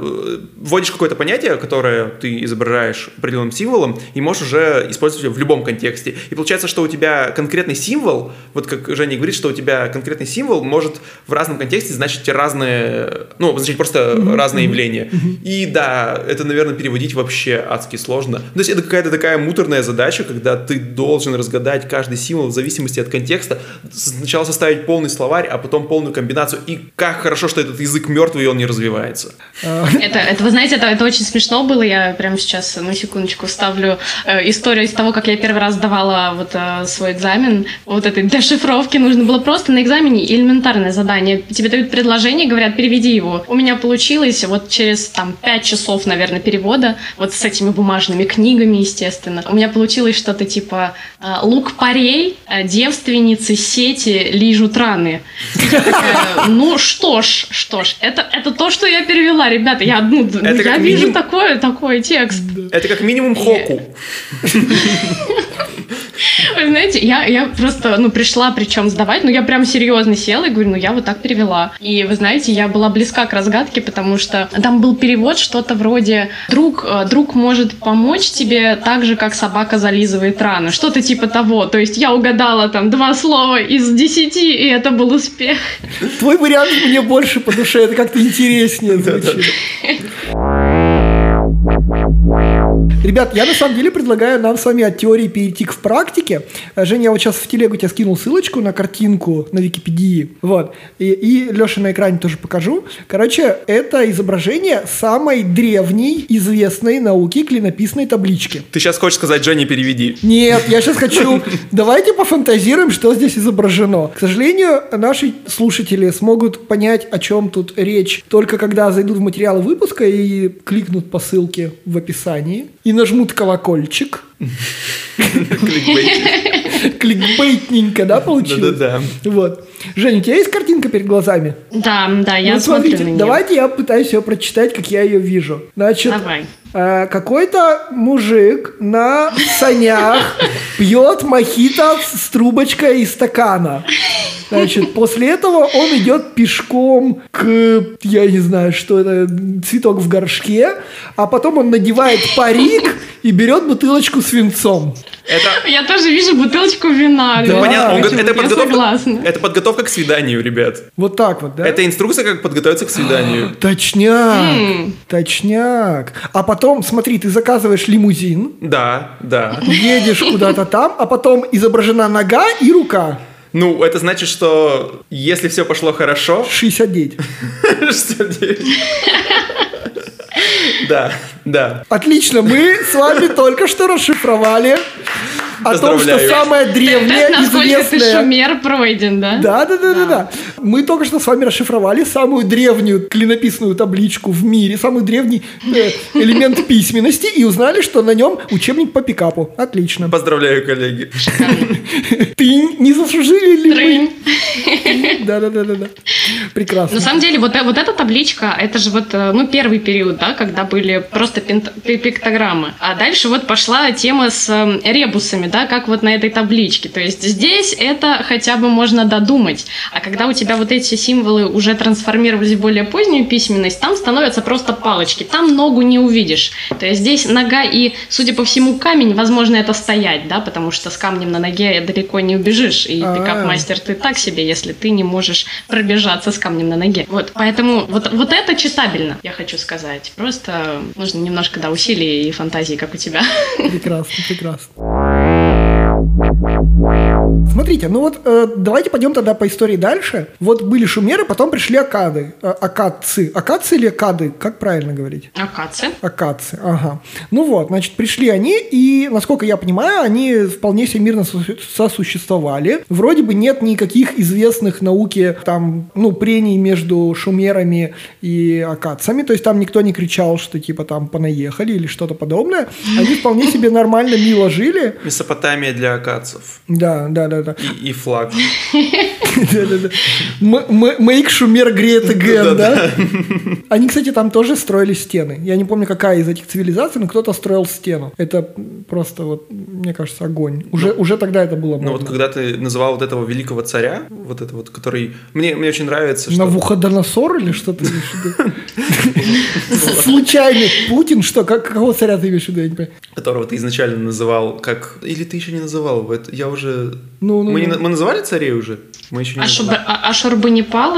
вводишь какое-то понятие, которое ты изображаешь определенным символом, и можешь уже использовать его в любом контексте. И получается, что у тебя конкретный символ, вот как Женя говорит, что у тебя конкретный символ может в разном контексте значить разные, ну, значить просто mm-hmm. разные явления. Mm-hmm. И да, это, наверное, переводить вообще адски сложно. То есть это какая-то такая муторная задача, когда ты должен разгадать каждый символ в зависимости от контекста, сначала составить полный словарь, а потом полную комбинацию. И как хорошо, что этот язык мертвый, и он не развивается. Это, это вы знаете, это, это очень смешно было. Я прямо сейчас на секундочку вставлю э, историю из того, как я первый раз давала вот э, свой экзамен. Вот этой дешифровки нужно было было просто на экзамене элементарное задание. Тебе дают предложение, говорят, переведи его. У меня получилось вот через там 5 часов, наверное, перевода, вот с этими бумажными книгами, естественно. У меня получилось что-то типа а, «Лук парей, а, девственницы сети лижут раны». ну что ж, что ж, это, это то, что я перевела, ребята. Я, ну, это я вижу минимум... такой, такой текст. Это как минимум хоку. Вы знаете, я, я просто, ну, пришла причем сдавать, ну, я прям серьезно села и говорю, ну, я вот так перевела. И, вы знаете, я была близка к разгадке, потому что там был перевод что-то вроде «друг, э, друг может помочь тебе так же, как собака зализывает раны». Что-то типа того. То есть я угадала там два слова из десяти, и это был успех. Твой вариант мне больше по душе, это как-то интереснее звучит. Ребят, я на самом деле предлагаю нам с вами от теории перейти к практике. Э, Женя, я вот сейчас в телегу тебе скинул ссылочку на картинку на Википедии. Вот. И, и Леша на экране тоже покажу. Короче, это изображение самой древней известной науки клинописной таблички. Ты сейчас хочешь сказать, Женя, переведи? Нет, я сейчас хочу... Давайте пофантазируем, что здесь изображено. К сожалению, наши слушатели смогут понять, о чем тут речь, только когда зайдут в материалы выпуска и кликнут по ссылке в описании и нажмут колокольчик. Кликбейтненько, да, получилось? Да-да-да. Вот. Женя, у тебя есть картинка перед глазами? Да, да, я ну, смотрю смотрите, давайте я пытаюсь ее прочитать, как я ее вижу. Значит, Давай. Э, какой-то мужик на санях пьет мохито с трубочкой из стакана. Значит, после этого он идет пешком к, я не знаю, что это, цветок в горшке, а потом он надевает парик и берет бутылочку с винцом. Это... Я тоже вижу бутылочку вина. Да. Понятно, он, это, подготовка, это подготовка к свиданию, ребят. Вот так вот, да? Это инструкция, как подготовиться к свиданию. Точняк, точняк. А потом, смотри, ты заказываешь лимузин. Да, да. Едешь куда-то там, а потом изображена нога и рука. Ну, это значит, что если все пошло хорошо... 69. 69. Да, да. Отлично, мы с вами только что расшифровали о том, что самое древнее, известное... ты шумер пройден, да? Да, да, да, да, да. Мы только что с вами расшифровали самую древнюю клинописную табличку в мире, самый древний э, элемент письменности и узнали, что на нем учебник по пикапу. Отлично. Поздравляю, коллеги. Ты не заслужили ли мы? Да, да, да, да, да. Прекрасно. На самом деле, вот, вот эта табличка, это же вот, э, ну, первый период, да, когда были просто пиктограммы. А дальше вот пошла тема с э, ребусами, да, как вот на этой табличке. То есть здесь это хотя бы можно додумать. А когда у тебя вот эти символы уже трансформировались в более позднюю письменность, там становятся просто палочки, там ногу не увидишь. То есть здесь нога и, судя по всему, камень, возможно, это стоять, да, потому что с камнем на ноге далеко не убежишь, и А-а-а. пикап-мастер ты так себе, если ты не можешь пробежаться с камнем на ноге. Вот, поэтому вот, вот это читабельно, я хочу сказать. Просто нужно немножко, да, усилий и фантазии, как у тебя. Прекрасно, прекрасно. Смотрите, ну вот э, давайте пойдем тогда по истории дальше. Вот были шумеры, потом пришли акады. Э, акадцы. Акадцы или акады? Как правильно говорить? Акация. Акадцы, ага. Ну вот, значит, пришли они, и, насколько я понимаю, они вполне себе мирно сосу- сосуществовали. Вроде бы нет никаких известных науке, там, ну, прений между шумерами и акадцами, то есть там никто не кричал, что типа там понаехали или что-то подобное. Они вполне себе нормально, мило жили. Месопотамия для акадцев. Да, да, да, да. И, и флаг. Да-да-да. Make шумер great again, да? Они, кстати, там тоже строили стены. Я не помню, какая из этих цивилизаций, но кто-то строил стену. Это просто, вот, мне кажется, огонь. Уже, уже тогда это было Ну вот когда ты называл вот этого великого царя, вот это вот, который... Мне, мне очень нравится, что... Навуходоносор или что ты имеешь в виду? Случайный Путин, что? Как- Какого царя ты имеешь в виду? Которого ты изначально называл как... Или ты еще не называл? Я уже... Ну, ну, мы, не ну. мы называли царей уже? Мы еще не А, называли. Шуба- а, а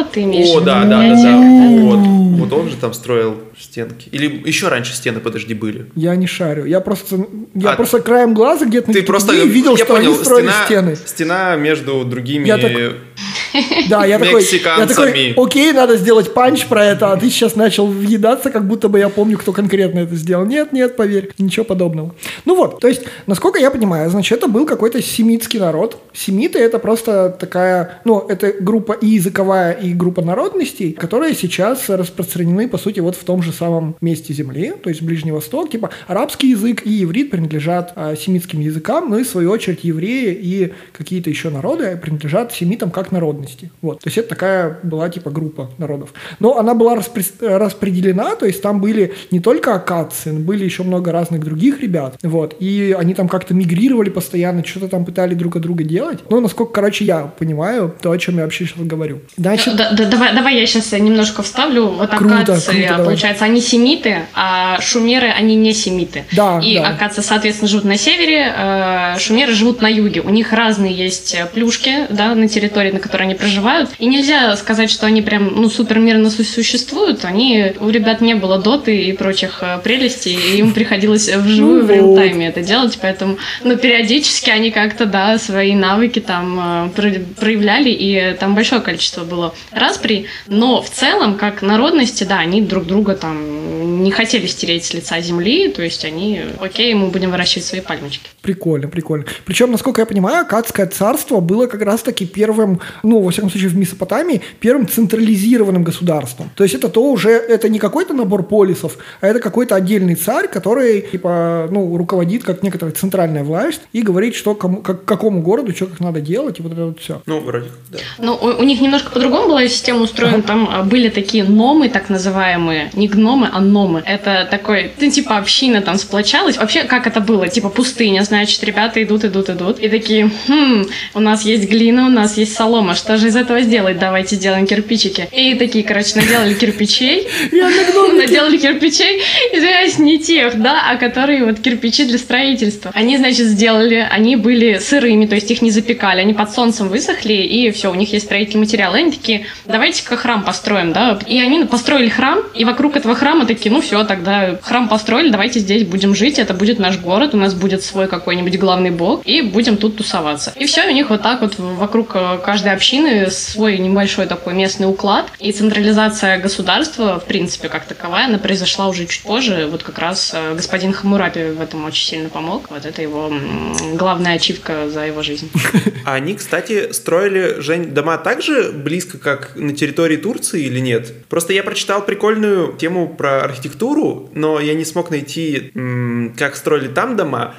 ты имеешь? в О, виду? да, да, да, да. Вот, вот он же там строил стенки. Или еще раньше стены, подожди, были. Я не шарю. Я просто, я А, просто краем глаза где-то на Ты просто видел, я что понял, они строили стена, стены. стена между другими Я так- Да, я такой, я такой, окей, надо сделать панч про это, а ты сейчас начал въедаться, как будто бы я помню, кто конкретно это сделал. Нет, нет, поверь, ничего подобного. Ну вот, то есть, насколько я понимаю, значит, это был какой-то семитский народ. Семиты это просто такая, ну, это группа и языковая, и группа народностей, которые сейчас распространены, по сути, вот в том же самом месте Земли, то есть Ближний Восток. Типа арабский язык и иврит принадлежат а, семитским языкам, ну и в свою очередь евреи и какие-то еще народы принадлежат семитам как народности. Вот. То есть это такая была типа группа народов. Но она была распри- распределена, то есть там были не только акадцы, но были еще много разных других ребят. Вот. И они там как-то мигрировали постоянно, что-то там пытались друг от друга делать. Ну, насколько, короче, я понимаю то, о чем я вообще сейчас говорю. Значит, Да- да- давай, давай я сейчас немножко вставлю. Вот Круто, акадцы, круто, давай. получается, они семиты, а шумеры, они не семиты. Да, И да. акадцы, соответственно, живут на севере, э, шумеры живут на юге. У них разные есть плюшки, да, на территории, на которой они проживают. И нельзя сказать, что они прям, ну, супер мирно су- существуют. Они, у ребят не было доты и прочих э, прелестей, и им приходилось вживую Ну в вот. реал-тайме это делать, поэтому, ну, периодически они как-то, да, свои навыки там э, про- проявляли, и там большое количество было распри, но в целом, как народности, да, они друг друга там не хотели стереть с лица земли, то есть они, окей, мы будем выращивать свои пальмочки. Прикольно, прикольно. Причем, насколько я понимаю, Акадское царство было как раз-таки первым, ну, во всяком случае, в Месопотамии, первым централизированным государством. То есть это то уже, это не какой-то набор полисов, а это какой-то отдельный царь, который, типа, ну, руководит как некоторая центральная власть и говорит, что кому, как, какому городу, что как надо делать, и вот это вот все. Ну, вроде как, да. Ну, у, у них немножко по-другому была система устроена. Там а, были такие номы, так называемые. Не гномы, а номы. Это такой, ну, типа, община там сплочалась. Вообще, как это было? Типа, пустыня, значит, ребята идут, идут, идут. И такие, хм, у нас есть глина, у нас есть солома. Что же из этого сделать? Давайте сделаем кирпичики. И такие, короче, наделали кирпичей. Наделали кирпичей, извиняюсь, не тех, да, а которые вот кирпичи для строительства. Они, значит, сделали, они были сырыми, то есть их не запекали, они под солнцем высохли, и все, у них есть строительный материал. И они такие, давайте-ка храм построим, да. И они построили храм, и вокруг этого храма такие, ну все, тогда храм построили, давайте здесь будем жить, это будет наш город, у нас будет свой какой-нибудь главный бог, и будем тут тусоваться. И все, у них вот так вот вокруг э, каждой общины свой небольшой такой местный уклад, и централизация государства, в принципе, как таковая, она произошла уже чуть позже. Вот как раз э, господин Хамурапи в этом очень сильно помог. Вот это его главная ачивка за его жизнь. А они, кстати, строили, Жень, дома так же близко, как на территории Турции или нет? Просто я прочитал прикольную тему про архитектуру, но я не смог найти, как строили там дома.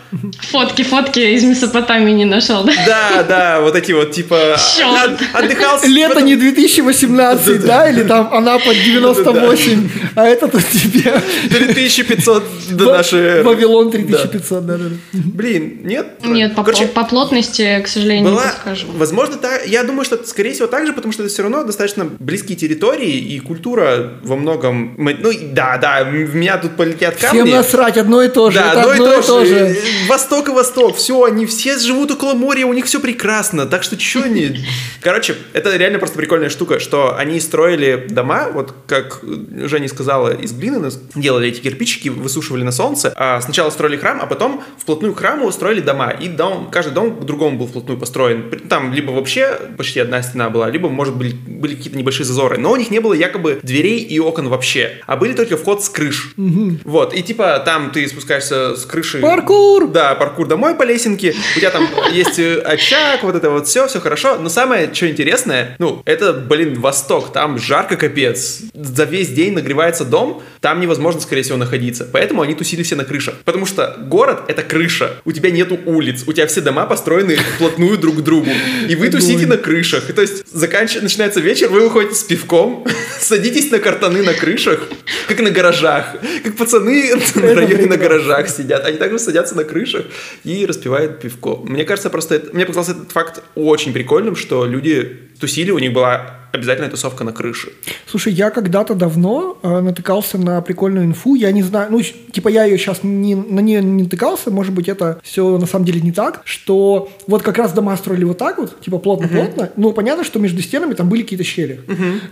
Фотки, фотки из Месопотамии не нашел, да? Да, да, вот эти вот типа Чёрт. От- отдыхал... Лето не 2018, да, или там она под 98, а это тут тебе... 3500 до нашей... Вавилон 3500, да, да. Блин, нет? Нет, по, плотности, к сожалению, не подскажу. возможно, я думаю, что, скорее всего, так же, потому что это все равно достаточно близкие территории, и культура во многом... Ну, да, да, в меня тут полетят камни. Всем насрать, одно и то же. Да, одно и то же. Восток и Восток, все, они все живут около моря, у них все прекрасно, так что что они... Короче, это реально просто прикольная штука, что они строили дома, вот как Женя сказала, из глины делали эти кирпичики, высушивали на солнце, а сначала строили храм, а потом вплотную к храму строили дома, и дом, каждый дом к другому был вплотную построен. Там либо вообще почти одна стена была, либо, может, были, были какие-то небольшие зазоры, но у них не было якобы дверей и окон вообще, а были только вход с крыш. Вот, и типа там ты спускаешься с крыши... Паркур! Да, паркур домой по лесенке. У тебя там есть э, очаг, вот это вот все, все хорошо. Но самое, что интересное, ну, это, блин, Восток. Там жарко капец. За весь день нагревается дом, там невозможно, скорее всего, находиться. Поэтому они тусили все на крышах. Потому что город — это крыша. У тебя нету улиц. У тебя все дома построены вплотную друг к другу. И вы тусите на крышах. И то есть заканч... начинается вечер, вы выходите с пивком, садитесь на картоны на крышах, как на гаражах. Как пацаны на районе на гаражах сидят. Они также садятся на крышах и распивают пивко. Мне кажется, просто... это- Мне показался этот факт очень прикольным, что люди porque тусили, у них была обязательная тусовка на крыше. Слушай, я когда-то давно э, натыкался на прикольную инфу, я не знаю, ну, типа я ее сейчас не, на нее не натыкался, может быть, это все на самом деле не так, что вот как раз дома строили вот так вот, типа плотно-плотно, ну, понятно, что между стенами там были какие-то щели,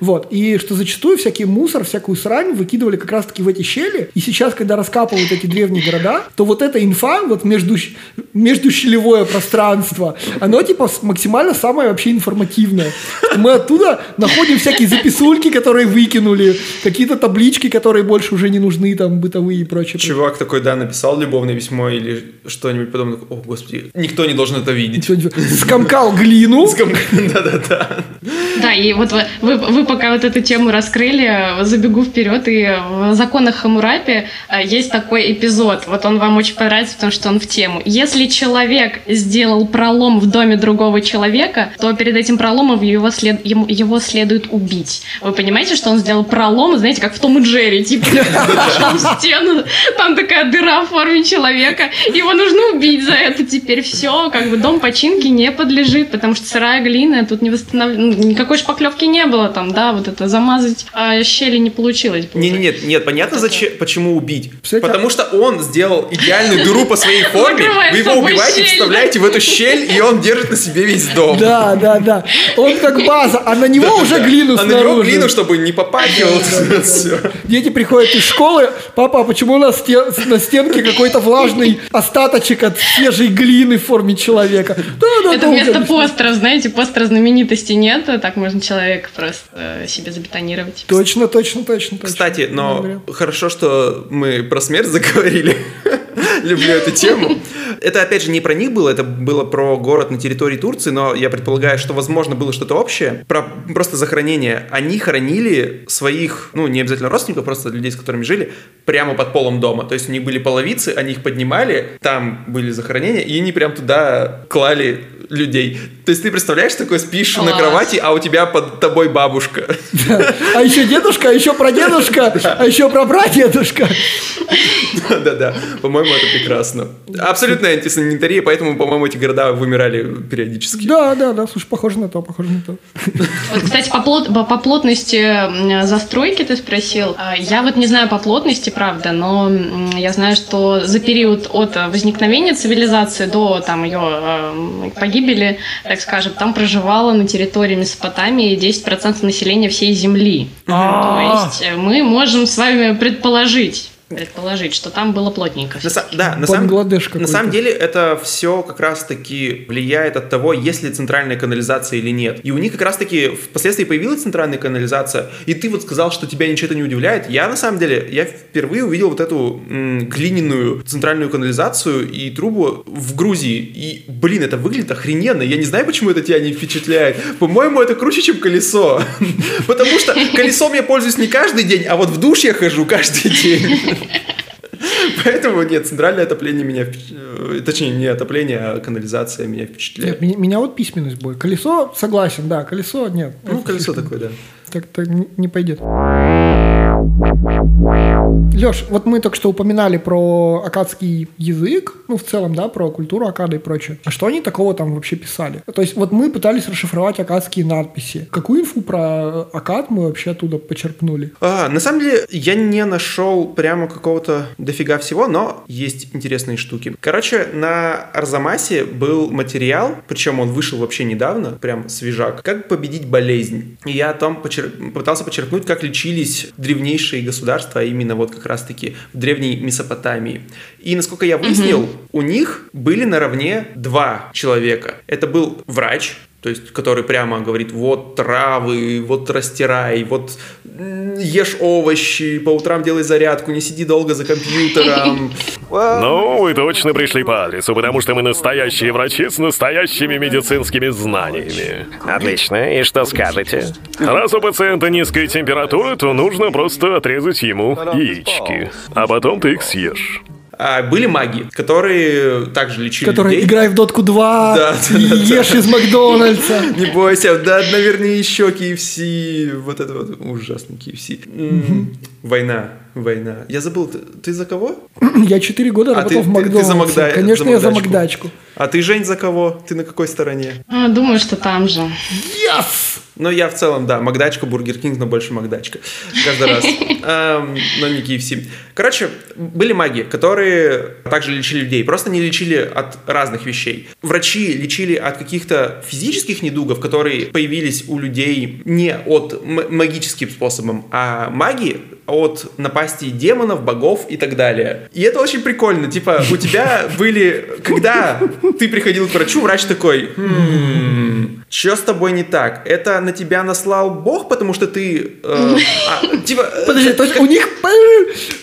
вот, и что зачастую всякий мусор, всякую срань выкидывали как раз-таки в эти щели, и сейчас, когда раскапывают эти древние города, то вот эта инфа, вот между, щ- междущелевое пространство, оно, типа, максимально самое вообще информативное. Мы оттуда находим всякие записульки, которые выкинули, какие-то таблички, которые больше уже не нужны, там, бытовые и прочее. Чувак такой, да, написал любовное письмо или что-нибудь подобное. О, господи, никто не должен это видеть. Скомкал глину. Да-да-да. Да, и вот вы, вы, вы пока вот эту тему раскрыли, забегу вперед, и в законах Хамурапи э, есть такой эпизод, вот он вам очень понравится, потому что он в тему. Если человек сделал пролом в доме другого человека, то перед этим проломом его, след, ему- его следует убить. Вы понимаете, что он сделал пролом, знаете, как в Том и Джерри, типа в стену, там такая дыра в форме человека, его нужно убить за это теперь все, как бы дом починки не подлежит, потому что сырая глина, тут не восстанов... ну, никакой шпаклевки не было там, да, вот это замазать а, щели не получилось. Не, уже. не, нет, нет, понятно, зачем, почему убить. Кстати, Потому что он сделал идеальную дыру по своей форме, вы его убиваете, щель, вставляете в эту щель, и он держит на себе весь дом. Да, да, да. Он как база, а на него уже глину А на него снаружи. глину, чтобы не попахивал. Дети приходят из школы, папа, а почему у нас на стенке какой-то влажный остаточек от свежей глины в форме человека? Это вместо постеров, знаете, постера знаменитости нет, а так можно человека просто э, себе забетонировать. Точно, точно, точно. Кстати, но хорошо, что мы про смерть заговорили. Люблю эту тему. Это, опять же, не про них было, это было про город на территории Турции, но я предполагаю, что, возможно, было что-то общее. Про просто захоронение. Они хоронили своих, ну, не обязательно родственников, просто людей, с которыми жили, прямо под полом дома. То есть у них были половицы, они их поднимали, там были захоронения, и они прям туда клали людей. То есть ты представляешь, такой спишь на Класс. кровати, а у тебя под тобой бабушка. А еще дедушка, а еще прадедушка, а еще прапрадедушка. Да-да, по-моему, это прекрасно. Абсолютная антисанитария, поэтому, по-моему, эти города вымирали периодически. Да, да, да, слушай, похоже на то, похоже на то. Вот, кстати, по, плот- по, по плотности застройки ты спросил. А, Я вот не знаю по плотности, правда, но я знаю, что за период от возникновения цивилизации до там ее э, погибели, так скажем, там проживало на территории Месопотамии 10% населения всей Земли. То есть мы можем с вами предположить, предположить, что там было плотненько. На да, на самом, Бангладеш на самом деле это все как раз-таки влияет от того, есть ли центральная канализация или нет. И у них как раз-таки впоследствии появилась центральная канализация, и ты вот сказал, что тебя ничего это не удивляет. Я на самом деле, я впервые увидел вот эту м, глиняную центральную канализацию и трубу в Грузии. И, блин, это выглядит охрененно. Я не знаю, почему это тебя не впечатляет. По-моему, это круче, чем колесо. Потому что колесом я пользуюсь не каждый день, а вот в душ я хожу каждый день. Поэтому нет, центральное отопление меня впечатляет. Точнее, не отопление, а канализация меня впечатляет. Нет, меня, меня вот письменность будет. Колесо, согласен, да, колесо, нет. Ну, колесо такое, да. Так, так не пойдет. Леш, вот мы только что упоминали про акадский язык, ну, в целом, да, про культуру акада и прочее. А что они такого там вообще писали? То есть, вот мы пытались расшифровать акадские надписи. Какую инфу про акад мы вообще оттуда почерпнули? А, на самом деле, я не нашел прямо какого-то дофига всего, но есть интересные штуки. Короче, на Арзамасе был материал, причем он вышел вообще недавно, прям свежак, как победить болезнь. И я там почер- пытался почерпнуть, как лечились древнейшие государства, а именно вот как раз-таки в древней Месопотамии. И насколько я выяснил, у них были наравне два человека. Это был врач, то есть, который прямо говорит, вот травы, вот растирай, вот ешь овощи, по утрам делай зарядку, не сиди долго за компьютером. Ну, вы точно пришли по адресу, потому что мы настоящие врачи с настоящими медицинскими знаниями. Отлично, и что скажете? Раз у пациента низкая температура, то нужно просто отрезать ему яички. А потом ты их съешь. А были маги, которые также лечили Который людей. играй в дотку 2 Да, да, и да, да. ешь из Макдональдса. Не бойся, да, наверное, еще KFC. Вот это вот ужасный KFC. Война, война. Я забыл, ты, ты за кого? Я 4 года А работал ты- в ты- ты за Макдональдсе. Магда- Конечно, за я за Макдачку. Макдачку. А ты, Жень, за кого? Ты на какой стороне? А, думаю, что там же. Yes! Ну, я в целом, да, Макдачка, Бургер Кинг, но больше Макдачка. Каждый раз. Эм, Но не KFC. Короче, были маги, которые также лечили людей. Просто не лечили от разных вещей. Врачи лечили от каких-то физических недугов, которые появились у людей не от магическим способом, а маги от напасти демонов, богов и так далее. И это очень прикольно. Типа, у тебя были... Когда ты приходил к врачу, врач такой... «Хм, Что с тобой не так? Это на тебя наслал Бог, потому что ты... э, а, типа... э, Подожди, то есть у них,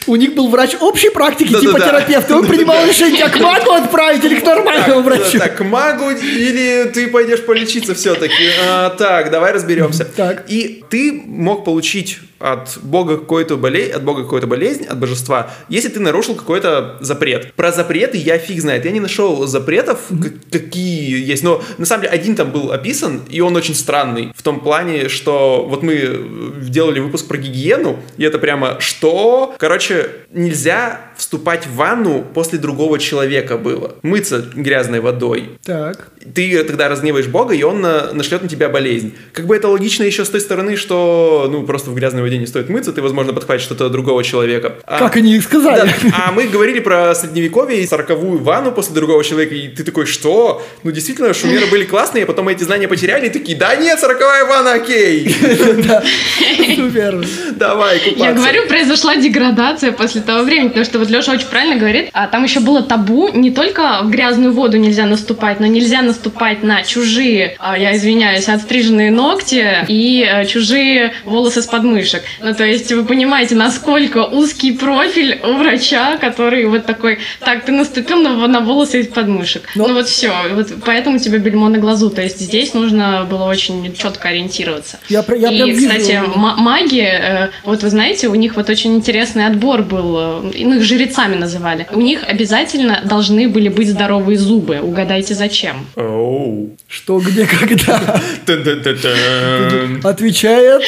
у них был врач общей практики, типа терапевт, и он принимал решение, тебя к магу отправить или к нормальному врачу. Так, к магу или ты пойдешь полечиться все-таки? так, давай разберемся. Так. И ты мог получить от бога какую-то болезнь, от бога какую-то болезнь, от божества, если ты нарушил какой-то запрет. Про запреты я фиг знает. Я не нашел запретов, к- какие есть. Но на самом деле один там был описан, и он очень странный. В том плане, что вот мы э, делали выпуск про гигиену, и это прямо что? Короче, нельзя вступать в ванну после другого человека было. Мыться грязной водой Так. ты тогда разгневаешь Бога, и он на- нашлет на тебя болезнь. Как бы это логично еще с той стороны, что ну просто в грязной воде не стоит мыться, ты, возможно, подхватишь что-то от другого человека. А- Как они и Да, сказали. а мы говорили про средневековье и сороковую ванну после другого человека, и ты такой, что? Ну, действительно, шумеры были классные, а потом эти знания потеряли, и такие, да нет, сороковая ванна, окей. Супер. давай купаться. Я говорю, произошла деградация после того времени, потому что вот Леша очень правильно говорит, а там еще было табу, не только в грязную воду нельзя наступать, но нельзя наступать на чужие, а, я извиняюсь, отстриженные ногти и э, чужие волосы с подмышек. Ну, то есть вы понимаете, насколько узкий профиль у врача, который вот такой, так, ты наступил на, на волосы из подмышек. Но- Ну вот все, вот поэтому у тебя бельмо на глазу, то есть здесь нужно было очень четко ориентироваться. Я я и, прям вижу- кстати, маги, э, вот вы знаете, у них вот очень интересный отбор был, э, ну, их жрецами называли. У них обязательно должны были быть здоровые зубы. Угадайте, зачем? Оу. Что, где, когда? Отвечает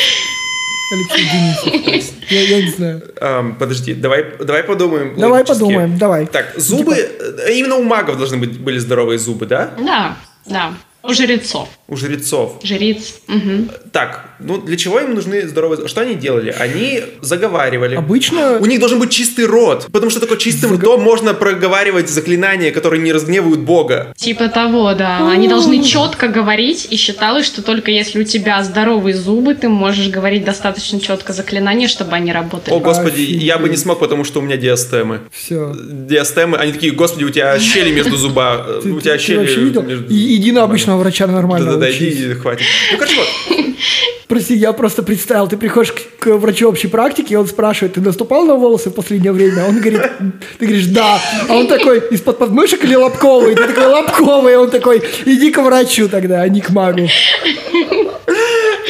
Алексей Денисов. Я, я не знаю. Ам, Подожди, давай, давай подумаем. Давай логически. подумаем, давай. Так, зубы, э, именно у магов должны быть были здоровые зубы, да? Да, да. У жрецов. У жрецов. Жриц. Мгм. Так, ну для чего им нужны здоровые зубы? Что они делали? Они заговаривали. Обычно У них должен быть чистый рот, потому что только чистым ртом можно проговаривать заклинания, которые не разгневают Бога. Типа того, да. Они должны четко говорить, и считалось, что только если у тебя здоровые зубы, ты можешь говорить достаточно четко заклинания, чтобы они работали. О, господи, Офигеть. я бы не смог, потому что у меня диастемы. все. Диастемы, они такие, господи, у тебя щели между зуба, Ты, у тебя щели иди на обычного врача нормального. Да-да-да, учись. иди, хватит. Ну, короче, вот. Прости, я просто представил, ты приходишь к, к врачу общей практики, и он спрашивает, ты наступал на волосы в последнее время? Он говорит, ты говоришь, да. А он такой, из-под подмышек или лобковый? Ты такой, лобковый. А он такой, иди к врачу тогда, а не к магу.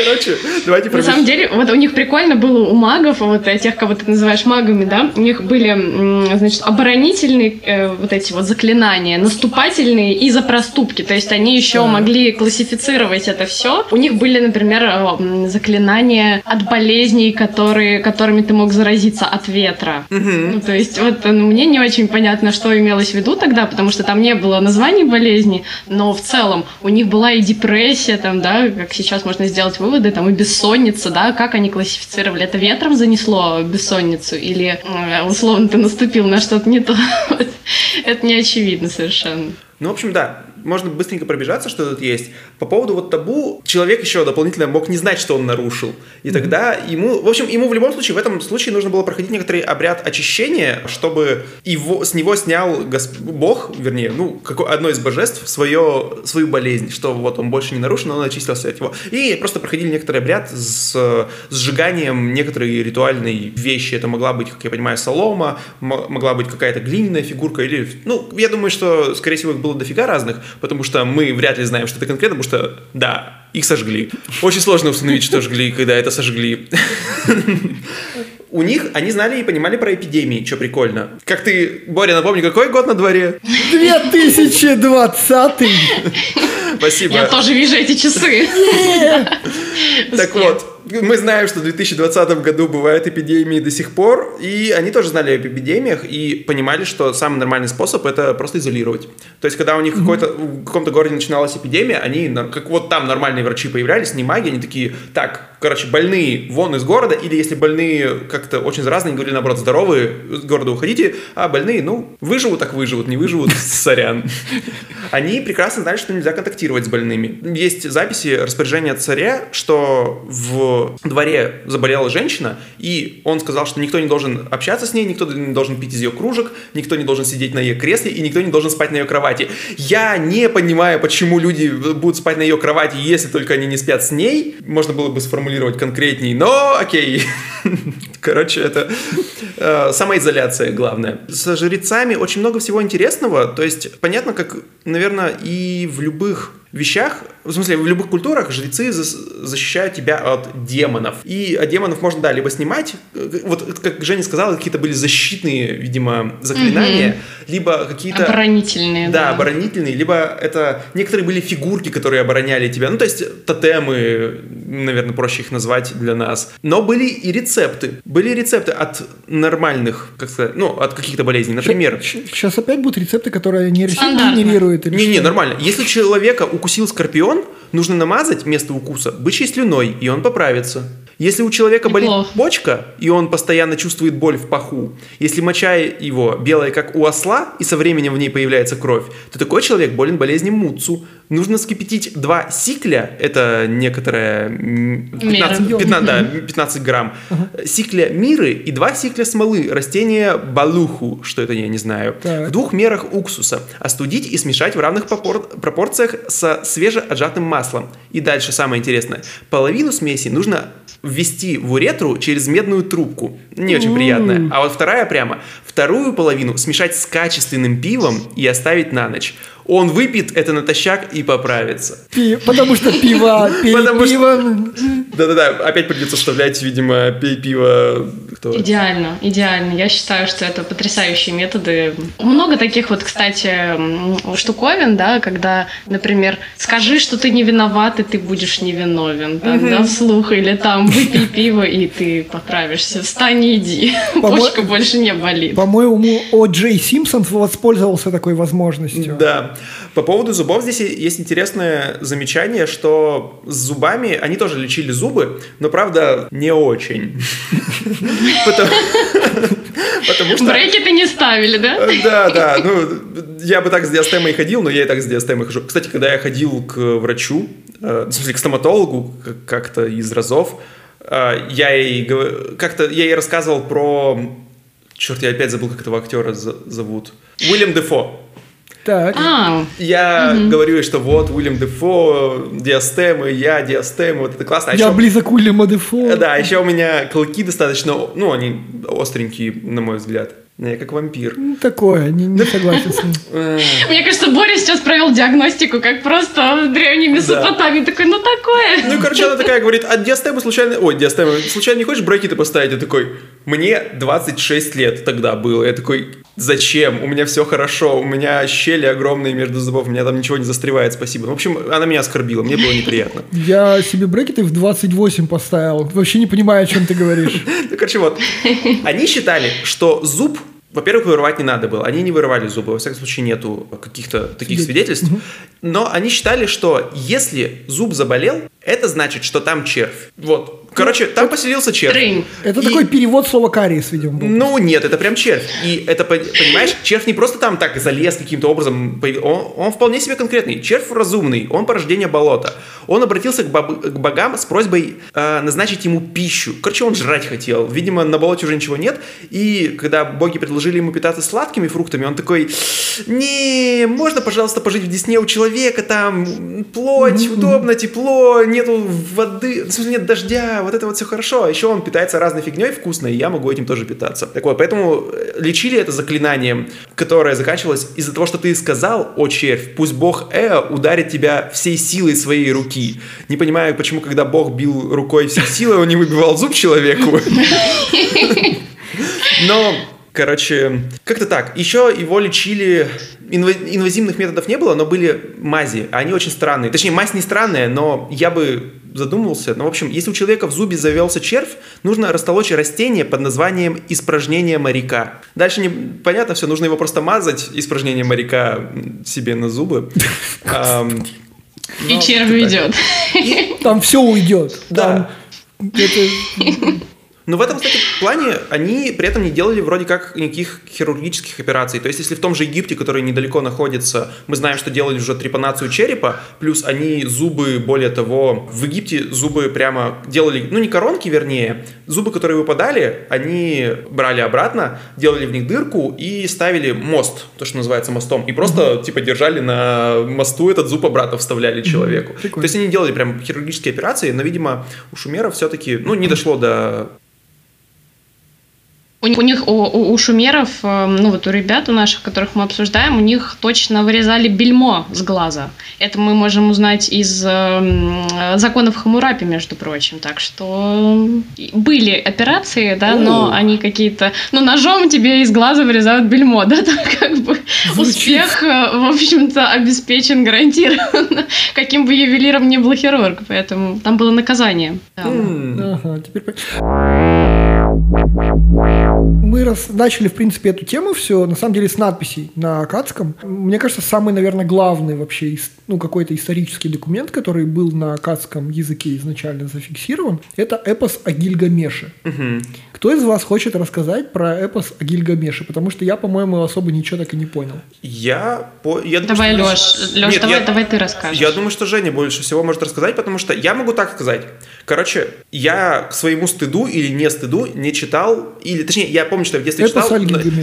Короче, давайте На самом деле, вот у них прикольно было у магов, вот тех, кого ты называешь магами, да, у них были, значит, оборонительные э, вот эти вот заклинания, наступательные и за проступки. То есть они еще могли классифицировать это все. У них были, например, э, заклинания от болезней, которые, которыми ты мог заразиться от ветра. Ну, то есть вот ну, мне не очень понятно, что имелось в виду тогда, потому что там не было названий болезни, но в целом у них была и депрессия, там, да, как сейчас можно сделать выводы, там и бессонница, да, как они классифицировали, это ветром занесло бессонницу или э, условно ты наступил на что-то не то, это не очевидно совершенно. Ну, в общем, да, можно быстренько пробежаться, что тут есть. По поводу вот табу, человек еще дополнительно мог не знать, что он нарушил. И тогда ему, в общем, ему в любом случае, в этом случае нужно было проходить некоторый обряд очищения, чтобы его, с него снял Гос- Бог, вернее, ну, какое, одно из божеств, свое, свою болезнь, что вот он больше не нарушен, он очистился от него. И просто проходили некоторый обряд с сжиганием некоторой ритуальной вещи. Это могла быть, как я понимаю, солома, мо- могла быть какая-то глиняная фигурка или... Ну, я думаю, что, скорее всего, их было дофига разных, потому что мы вряд ли знаем, что это конкретно, потому что, да, их сожгли. Очень сложно установить, что жгли, когда это сожгли. У них, они знали и понимали про эпидемии, что прикольно. Как ты, Боря, напомни, какой год на дворе? 2020 Спасибо. Я тоже вижу эти часы. Так вот, мы знаем, что в 2020 году бывают эпидемии до сих пор, и они тоже знали об эпидемиях и понимали, что самый нормальный способ это просто изолировать. То есть, когда у них какой-то, в каком-то городе начиналась эпидемия, они, как вот там нормальные врачи появлялись, не маги, они такие, так, короче, больные вон из города, или если больные как-то очень заразные, говорили, наоборот, здоровые, из города уходите, а больные, ну, выживут, так выживут, не выживут, сорян. Они прекрасно знали, что нельзя контактировать с больными. Есть записи распоряжения царя, что в дворе заболела женщина, и он сказал, что никто не должен общаться с ней, никто не должен пить из ее кружек, никто не должен сидеть на ее кресле, и никто не должен спать на ее кровати. Я не понимаю, почему люди будут спать на ее кровати, если только они не спят с ней. Можно было бы сформулировать конкретней, но окей. Короче, это э, самоизоляция главное. Со жрецами очень много всего интересного. То есть, понятно, как, наверное, и в любых вещах, в смысле, в любых культурах жрецы защищают тебя от демонов. И от демонов можно, да, либо снимать, э, вот как Женя сказала, какие-то были защитные, видимо, заклинания, либо какие-то... Оборонительные, Да, да. оборонительные, либо это некоторые были фигурки, которые обороняли тебя. Ну, то есть тотемы, наверное, проще их назвать для нас. Но были и рецепты. Были рецепты от нормальных, как сказать, ну, от каких-то болезней. Например, Сейчас опять будут рецепты, которые нейросеть генерирует. не-не, нормально. Если человека укусил скорпион, нужно намазать место укуса бычьей слюной, и он поправится. Если у человека болит Неплохо. почка, и он постоянно чувствует боль в паху, если моча его белая, как у осла, и со временем в ней появляется кровь, то такой человек болен болезнью Муцу. Нужно вскипятить два сикля, это некоторая м, 15, Мера. 15, да, 15 грамм, сикля миры и два сикля смолы, растения балуху, что это я не знаю, Так. в двух мерах уксуса, остудить и смешать в равных попор- пропорциях со свежеотжатым маслом. И дальше самое интересное. Половину смеси нужно ввести в уретру через медную трубку. Не очень приятно. А вот вторая прямо. Вторую половину смешать с качественным пивом и оставить на ночь. Он выпьет это натощак и поправится. Пи- Потому что пиво, пи- Потому что- пиво... Да-да-да, опять придется вставлять, видимо, пей пиво. Кто? Идеально, идеально. Я считаю, что это потрясающие методы. Много таких вот, кстати, штуковин, да, когда, например, скажи, что ты не виноват, и ты будешь невиновен, там, да, вслух, или там выпей пиво, и ты поправишься. Встань и иди. Почка больше не болит. По-моему, О. Джей Симпсон воспользовался такой возможностью. Да. По поводу зубов здесь есть интересное замечание, что с зубами они тоже лечили зубы, но правда не очень. Потому что... Брекеты не ставили, да? Да, да, ну, я бы так с диастемой ходил, но я и так с диастемой хожу. Кстати, когда я ходил к врачу, э, в смысле, к стоматологу, как- как-то из разов, э, я ей как-то я ей рассказывал про... Черт, я опять забыл, как этого актера за- зовут. Уильям Дефо. Так. А, Я говорю ей, что вот Уильям Дефо, диастемы, я диастемы, вот это классно. А Я еще- близок Уильяма Дефо. Да, еще у меня клыки достаточно, ну, они остренькие, на мой взгляд. Я как вампир. Ну, Такое, не, не согласен с ним. Э, Мне кажется, Боря сейчас провел диагностику, как просто в древней Месопотамии. Такой, ну такое. Ну короче, она такая говорит, а диастему случайно... Ой, диастему, случайно не хочешь брекеты поставить? Я такой, мне 26 лет тогда было. Я такой, зачем? У меня все хорошо, у меня щели огромные между зубов, у меня там ничего не застревает, спасибо. В общем, она меня оскорбила, мне было неприятно. Я себе брекеты в 28 поставил. Вообще не понимаю, о чем ты говоришь. Ну, короче, вот. Они считали, что зуб во-первых, вырывать не надо было. Они не вырывали зубы. Во всяком случае, нету каких-то таких свидетельств. Но они считали, что если зуб заболел, это значит, что там червь. Вот. Короче, там поселился червь. Трынь. Это И- такой перевод слова кариес, видимо, был. Ну нет, это прям червь. И это, пон- понимаешь, червь не просто там так залез каким-то образом, он, он вполне себе конкретный. Червь разумный, он порождение болота. Он обратился к, баб- к богам с просьбой э, назначить ему пищу. Короче, он жрать хотел. Видимо, на болоте уже ничего нет. И когда боги предложили ему питаться сладкими фруктами, он такой, не, можно, пожалуйста, пожить в Десне у человека, там плоть, удобно, тепло, нету воды, в смысле, нет дождя, вот это вот все хорошо. А еще он питается разной фигней вкусной, и я могу этим тоже питаться. Так вот, поэтому э, лечили это заклинанием, которое заканчивалось из-за того, что ты сказал, о червь, пусть бог Эо ударит тебя всей силой своей руки. Не понимаю, почему, когда бог бил рукой всей силой, он не выбивал зуб человеку. Но, короче, как-то так. Еще его лечили... инва- Инвазивных методов не было, но были мази. Они очень странные. Точнее, мазь не странная, но я бы задумывался. Но, в общем, если у человека в зубе завелся червь, нужно растолочь растение под названием испражнение моряка. Дальше непонятно все, нужно его просто мазать, испражнение моряка себе на зубы. И но червь уйдет. Там все уйдет. Да. Это- Но в этом, кстати, плане они при этом не делали вроде как никаких хирургических операций. То есть, если в том же Египте, который недалеко находится, мы знаем, что делали уже трепанацию черепа, плюс они зубы, более того, в Египте зубы прямо делали, ну не коронки, вернее, зубы, которые выпадали, они брали обратно, делали в них дырку и ставили мост, то, что называется мостом, и просто, типа, держали на мосту этот зуб обратно вставляли человеку. То Прикольно. есть, они делали прям хирургические операции, но, видимо, у шумеров все-таки, ну, не дошло до У, них- у них, у, у- у шумеров, э, ну вот у ребят, у наших, которых мы обсуждаем, у них точно вырезали бельмо с глаза. Это мы можем узнать из э, законов Хамурапи, между прочим. Так что были операции, да, но они какие-то... Ну, ножом тебе из глаза вырезают бельмо, да, там как бы Звучит. успех, э, в общем-то, обеспечен гарантированно, каким бы ювелиром ни был хирург. Поэтому там было наказание. Да. М, Ага, теперь Мы раз начали, в принципе, эту тему все, на самом деле, с надписей на акадском. Мне кажется, самый, наверное, главный вообще, ну, какой-то исторический документ, который был на акадском языке изначально зафиксирован, это эпос о Гильгамеше. мгм. Кто из вас хочет рассказать про эпос о Гильгамеше? Потому что я, по-моему, особо ничего так и не понял. Я, по... я думаю, Давай, что- Лёш, Лёш, Нет, давай, я- давай ты расскажешь. Я думаю, что Женя больше всего может рассказать, потому что я могу так сказать. Короче, я к своему стыду или не стыду не читал, или точнее, я помню, что я в детстве Эпос читал,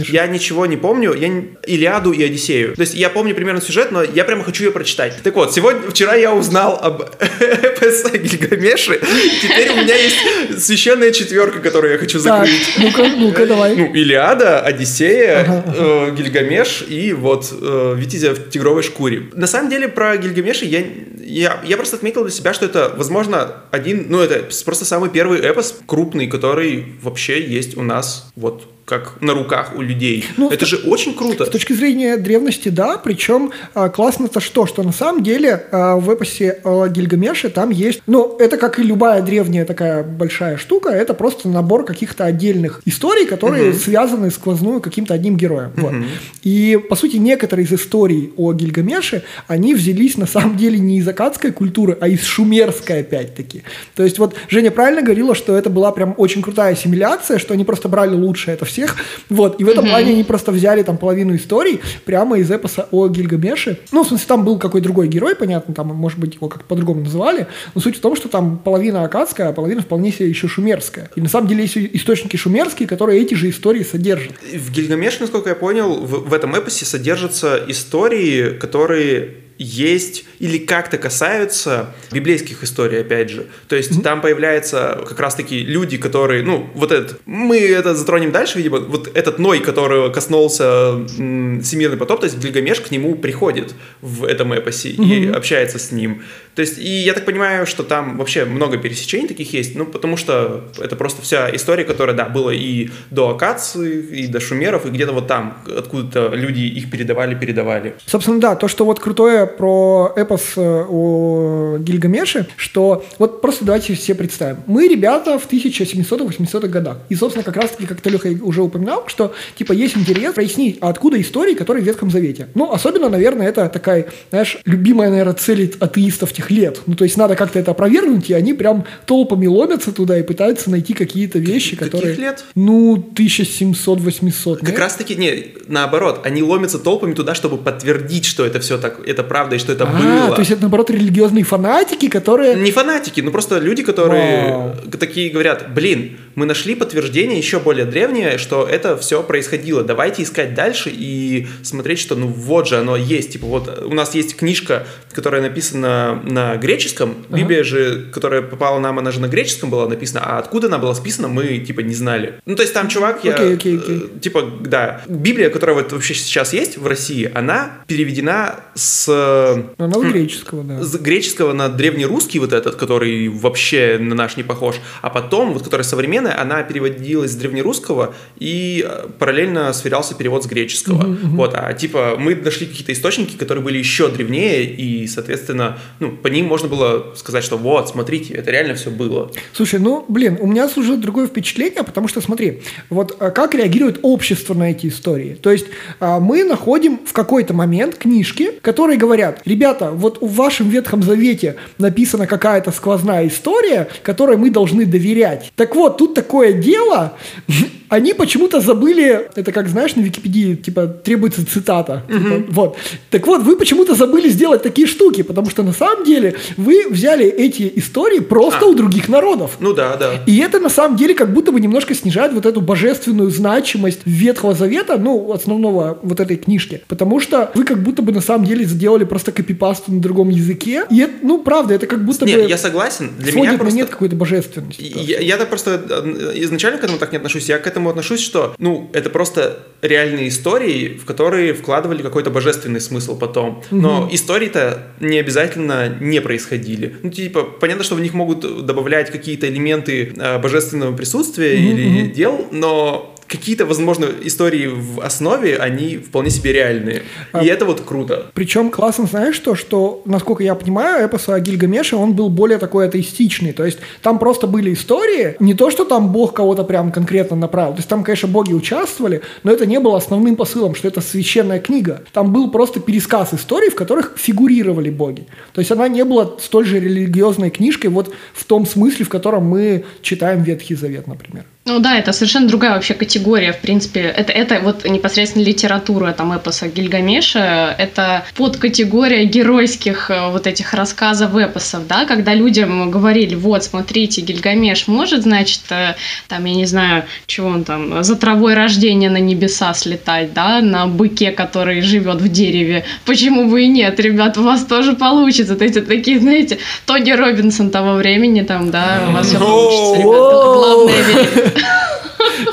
я ничего не помню, я Илиаду и Одиссею. То есть я помню примерно сюжет, но я прямо хочу ее прочитать. Так вот, сегодня, вчера я узнал об эпосе о Гильгамеше, теперь у меня есть священная четверка, которую я хочу закрыть. ну-ка, ну-ка, давай. Ну, Илиада, Одиссея, э, Гильгамеш и вот э, Витязя в тигровой шкуре. На самом деле про Гильгамеша я, я, я просто отметил для себя, что это, возможно, один, ну это просто самый первый эпос крупный, который вообще есть у нас вот как на руках у людей. Ну, это же очень круто. С точки зрения древности, да, причем а, классно-то что, что на самом деле а, в эпосе о Гильгамеше там есть, ну, это как и любая древняя такая большая штука, это просто набор каких-то отдельных историй, которые связаны сквозную каким-то одним героем. Вот. И, по сути, некоторые из историй о Гильгамеше, они взялись на самом деле не из акадской культуры, а из шумерской опять-таки. То есть вот Женя правильно говорила, что это была прям очень крутая ассимиляция, что они просто брали лучшее это всех. Вот. И в этом плане они просто взяли там половину историй прямо из эпоса о Гильгамеше. Ну, в смысле, там был какой другой герой, понятно, там, может быть, его как по-другому называли. Но суть в том, что там половина акадская, а половина вполне себе еще шумерская. И на самом деле есть источники шумерские, которые эти же истории содержат. В Гильгамеше, насколько я понял, в, в этом эпосе содержатся истории, которые есть или как-то касаются библейских историй, опять же. То есть mm-hmm. там появляются как раз-таки люди, которые, ну, вот этот, мы это затронем дальше, видимо, вот этот Ной, которого коснулся м, всемирный потоп, то есть Гильгамеш к нему приходит в этом эпосе mm-hmm. и общается с ним. То есть, и я так понимаю, что там вообще много пересечений таких есть, ну, потому что это просто вся история, которая, да, была и до Акации, и до Шумеров, и где-то вот там, откуда-то люди их передавали, передавали. Собственно, да, то, что вот крутое про эпос э, о Гильгамеше, что вот просто давайте все представим. Мы, ребята, в 1700-800-х годах. И, собственно, как раз-таки, как Толеха уже упоминал, что, типа, есть интерес прояснить, откуда истории, которые в Ветхом Завете. Ну, особенно, наверное, это такая, знаешь, любимая, наверное, цель атеистов тех лет. Ну, то есть надо как-то это опровергнуть, и они прям толпами ломятся туда и пытаются найти какие-то вещи, Каких которые... лет? Ну, 1700-800. Как раз-таки, не, наоборот, они ломятся толпами туда, чтобы подтвердить, что это все так, это правда и что это а, было. то есть это, наоборот, религиозные фанатики, которые... Не фанатики, ну просто люди, которые Вау. такие говорят, блин, мы нашли подтверждение еще более древнее, что это все происходило. Давайте искать дальше и смотреть, что ну вот же оно есть. Типа вот у нас есть книжка, которая написана на греческом. Библия же, которая попала нам, она же на греческом была написана. А откуда она была списана, мы типа не знали. Ну то есть там чувак, я Окей, окей, окей. э, типа да, Библия, которая вот вообще сейчас есть в России, она переведена с Ну, Она у греческого, да. с греческого на древнерусский вот этот, который вообще на наш не похож, а потом, вот которая современная, она переводилась с древнерусского и э, параллельно сверялся перевод с греческого. Вот, а типа мы нашли какие-то источники, которые были еще древнее, и, соответственно, ну, по ним можно было сказать, что вот, смотрите, это реально все было. Слушай, ну, блин, у меня служит другое впечатление, потому что, смотри, вот а, как реагирует общество на эти истории. То есть а, мы находим в какой-то момент книжки, которые говорят, ребята, вот в вашем Ветхом Завете написана какая-то сквозная история, которой мы должны доверять. Так вот, тут такое дело, они почему-то забыли, это как, знаешь, на Википедии, типа, требуется цитата. Типа, вот. Так вот, вы почему-то забыли сделать такие штуки, потому что на самом деле вы взяли эти истории просто А. у других народов. Ну да, да. И это на самом деле как будто бы немножко снижает вот эту божественную значимость Ветхого Завета, ну, основного вот этой книжки. Потому что вы как будто бы на самом деле сделали просто копипасту на другом языке. И это, ну, правда, это как будто Нет, бы я согласен. Для меня просто... нет какой-то божественности. Я, я так просто э, изначально к этому так не отношусь. Я к этому отношусь, что, ну, это просто реальные истории, в которые вкладывали какой-то божественный смысл потом. Но истории-то не обязательно не происходили. Ну, типа, понятно, что в них могут добавлять какие-то элементы э, божественного присутствия или дел, но какие-то, возможно, истории в основе, они вполне себе реальные. И это вот круто. Причем классно, знаешь что, что, насколько я понимаю, эпос о Гильгамеше, он был более такой атеистичный. То есть там просто были истории, не то, что там Бог кого-то прям конкретно направил. То есть там, конечно, боги участвовали, но это не было основным посылом, что это священная книга. Там был просто пересказ историй, в которых фигурировали боги. То есть она не была столь же религиозной книжкой вот в том смысле, в котором мы читаем Ветхий Завет, например. Ну да, это совершенно другая вообще категория, в принципе. Это, это вот непосредственно литература там эпоса Гильгамеша, это подкатегория геройских э, вот этих рассказов эпосов, да, когда людям говорили, вот, смотрите, Гильгамеш может, значит, э, там, я не знаю, чего он там, за травой рождения на небеса слетать, да, на быке, который живет в дереве. Почему бы и нет, ребят, у вас тоже получится. То есть такие, знаете, Тони Робинсон того времени, там, да, у вас все получится, ребят. Главное верить.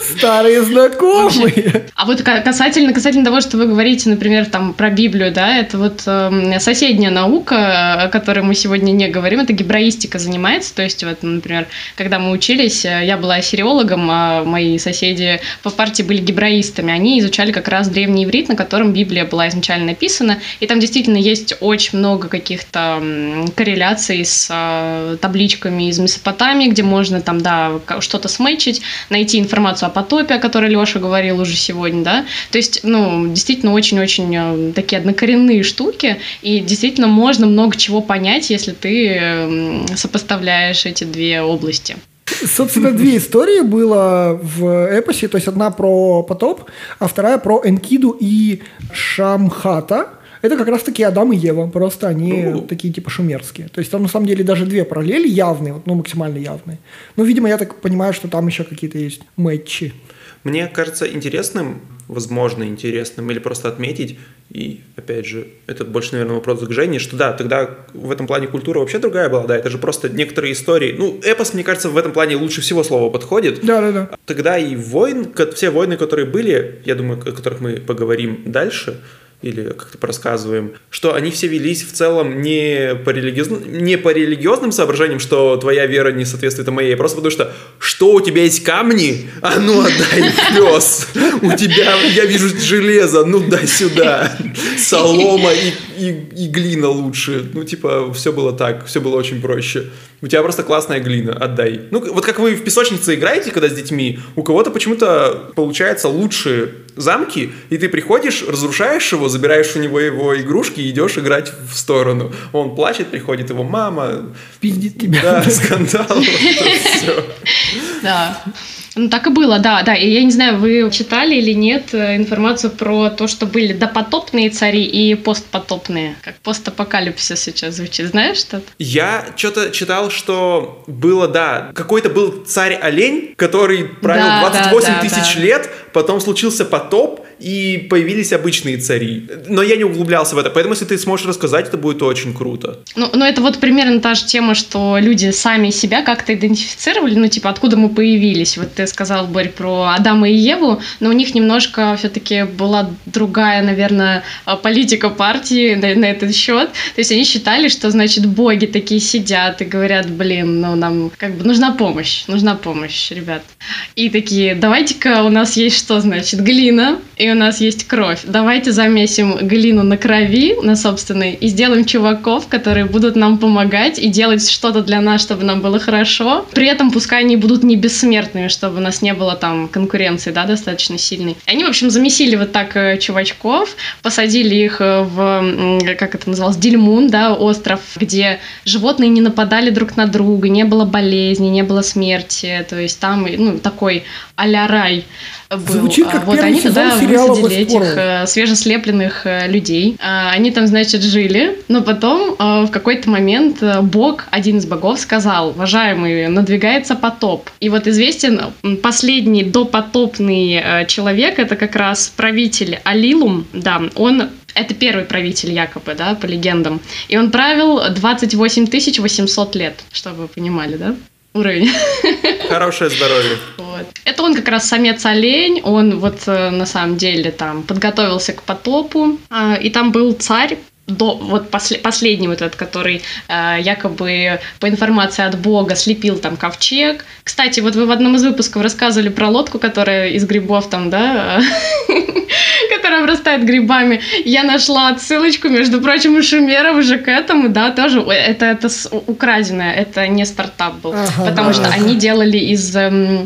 Старые знакомые. А вот ка- касательно, касательно того, что вы говорите, например, там про Библию, да, это вот эм, соседняя наука, о которой мы сегодня не говорим, это гебраистика занимается. То есть, вот, например, когда мы учились, э, я была ассириологом, а мои соседи по партии были гебраистами. Они изучали как раз древний иврит, на котором Библия была изначально написана. И там действительно есть очень много каких-то корреляций с э, табличками из Месопотамии, где можно там, да, что-то смычить, найти информацию о потопе, о которой Леша говорил уже сегодня, да. То есть, ну, действительно, очень-очень э, такие однокоренные штуки, и действительно можно много чего понять, если ты м, сопоставляешь эти две области. Собственно, две истории было в эпосе. То есть одна про потоп, а вторая про Энкиду и Шамхата. Это как раз-таки Адам и Ева, просто они О. такие типа шумерские. То есть там на самом деле даже две параллели явные, ну максимально явные. Ну, видимо, я так понимаю, что там еще какие-то есть мэтчи. Мне кажется интересным, возможно, интересным, или просто отметить, и, опять же, это больше, наверное, вопрос к Жене, что да, тогда в этом плане культура вообще другая была, да, это же просто некоторые истории. Ну, эпос, мне кажется, в этом плане лучше всего слова подходит. Да, да, да. Тогда и войн, все войны, которые были, я думаю, о которых мы поговорим дальше, или как-то порассказываем, что они все велись в целом не по, религиозным, не по религиозным соображениям, что твоя вера не соответствует моей, а просто потому что что у тебя есть камни? А ну отдай пес. У тебя, я вижу железо, ну дай сюда. Солома и, и, и глина лучше. Ну типа все было так, все было очень проще. У тебя просто классная глина, отдай. Ну вот как вы в песочнице играете, когда с детьми, у кого-то почему-то получается лучше замки, и ты приходишь, разрушаешь его, забираешь у него его игрушки и идешь играть в сторону. Он плачет, приходит его мама. Пиздит тебя. Да, скандал. Да. Ну, так и было, да, да. И я не знаю, вы читали или нет э, информацию про то, что были допотопные цари и постпотопные. Как постапокалипсис сейчас звучит. Знаешь что-то? Я что-то читал, что было, да, какой-то был царь-олень, который правил Да, 28 да, да, тысяч да. лет, потом случился потоп, и появились обычные цари. Но я не углублялся в это, поэтому если ты сможешь рассказать, это будет очень круто. Ну, ну, это вот примерно та же тема, что люди сами себя как-то идентифицировали, ну, типа, откуда мы появились. Вот ты сказал, Борь, про Адама и Еву, но у них немножко все-таки была другая, наверное, политика партии на, на этот счет. То есть они считали, что, значит, боги такие сидят и говорят, блин, ну, нам как бы нужна помощь, нужна помощь, ребят. И такие, давайте-ка у нас есть что, значит, глина, и у нас есть кровь. Давайте замесим глину на крови, на собственной, и сделаем чуваков, которые будут нам помогать и делать что-то для нас, чтобы нам было хорошо. При этом пускай они будут не бессмертными, чтобы у нас не было там конкуренции, да, достаточно сильной. Они, в общем, замесили вот так э, чувачков, посадили их э, в, как это называлось, Дельмун, да, остров, где животные не нападали друг на друга, не было болезней, не было смерти, то есть там, ну, такой а-ля рай был. Звучит как А, вот они туда высадили этих э, свежеслепленных э, людей. А, Они там, значит, жили, но потом э, в какой-то момент бог, один из богов, сказал, уважаемые, надвигается потоп. И вот известен последний допотопный человек, это как раз правитель Алилум, да, он это первый правитель якобы, да, по легендам. И он правил 28 800 лет, чтобы вы понимали, да? Уровень. Хорошее здоровье. Вот. Это он как раз самец-олень, он вот э, на самом деле там подготовился к потопу, а, и там был царь, до, вот после- последний вот этот, который э, якобы по информации от Бога слепил там ковчег. Кстати, вот вы в одном из выпусков рассказывали про лодку, которая из грибов там, да, которая обрастает грибами. Я нашла отсылочку, между прочим, у шумеров уже к этому, да, тоже. Это, это украденное, это не стартап был. Ага. потому что они делали из эм,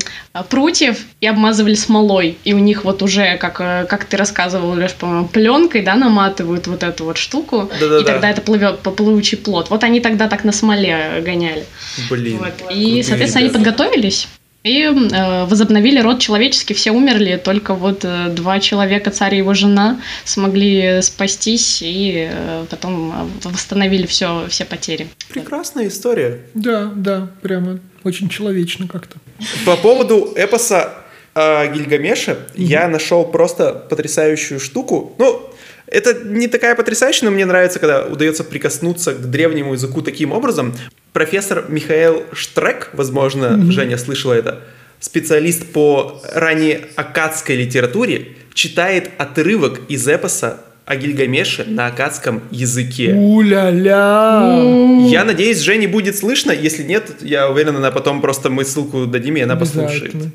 прутьев и обмазывали смолой. И у них вот уже, как, э, как ты рассказывал, Леш, по-моему, пленкой, да, наматывают вот эту вот штуку. Да-да-да. И тогда это плывет по плавучий плод. Вот они тогда так на смоле гоняли. Блин. Вот. И, соответственно, они ребята. подготовились и э, возобновили род человеческий. Все умерли, только вот э, два человека, царь и его жена, смогли спастись и э, потом э, восстановили все, все потери. Прекрасная история. Да, да, прямо очень человечно как-то. По поводу эпоса о Гильгамеше я нашел просто потрясающую штуку. Ну, это не такая потрясающая, но мне нравится, когда удается прикоснуться к древнему языку таким образом. Профессор Михаил Штрек, возможно, Женя слышала это, специалист по ранее акадской литературе, читает отрывок из эпоса о Гильгамеше на акадском языке. У-ля-ля! Я надеюсь, Жене будет слышно. Если нет, я уверен, она потом просто мы ссылку дадим, и она послушает. Обязательно.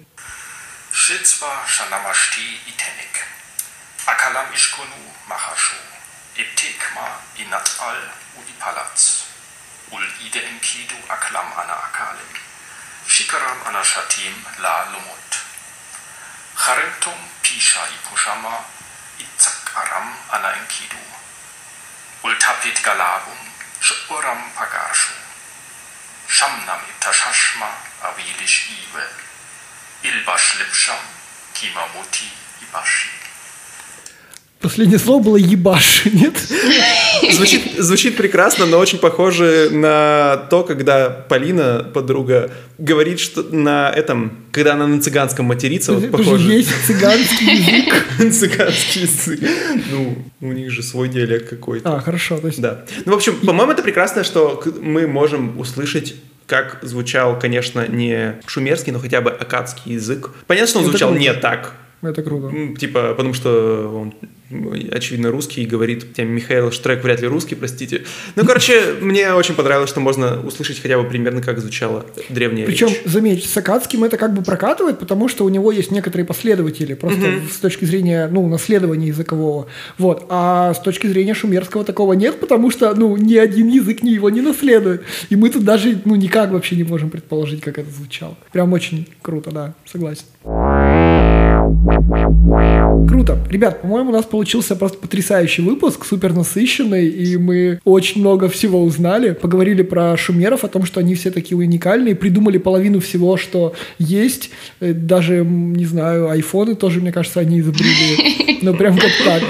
Shitsva Shanamashti Itenik. Akalam Ishkunu Mahashu. Iptikma Inat Al Udipalats. Ul Ide Enkidu Aklam Ana Akalim. Shikaram Anashatim La Lumut. Charentum Pisha Ipushama Itzak Aram Ana Enkidu. Ultapit Galabum Shuram Pagarshu. Shamnam Itashashma Avilish Iwe. Ilbash Lipsham Kimamuti Ibashi. Последнее слово было ебаш, нет? Звучит, звучит прекрасно, но очень похоже на то, когда Полина, подруга, говорит, что на этом, когда она на цыганском матерится, вот похоже. есть цыганский язык. Цыганский язык. Ну, у них же свой диалект какой-то. А, хорошо, то есть... Да. Ну, в общем, по-моему, это прекрасно, что мы можем услышать как звучал, конечно, не шумерский, но хотя бы акадский язык. Понятно, что он звучал не так. Это круто. Типа, потому что он, очевидно, русский и говорит, хотя Михаил Штрек вряд ли русский, простите. Ну, короче, мне очень понравилось, что можно услышать хотя бы примерно, как звучала древняя Причем, речь. заметь, с Акадским это как бы прокатывает, потому что у него есть некоторые последователи, просто с точки зрения, ну, наследования языкового. Вот. А с точки зрения шумерского такого нет, потому что, ну, ни один язык ни его не наследует. И мы тут даже, ну, никак вообще не можем предположить, как это звучало. Прям очень круто, да, согласен. Круто. Ребят, по-моему, у нас получился просто потрясающий выпуск, супер насыщенный, и мы очень много всего узнали. Поговорили про шумеров, о том, что они все такие уникальные, придумали половину всего, что есть. Э, Даже, не знаю, айфоны тоже, мне кажется, они изобрели. Ну, прям как так.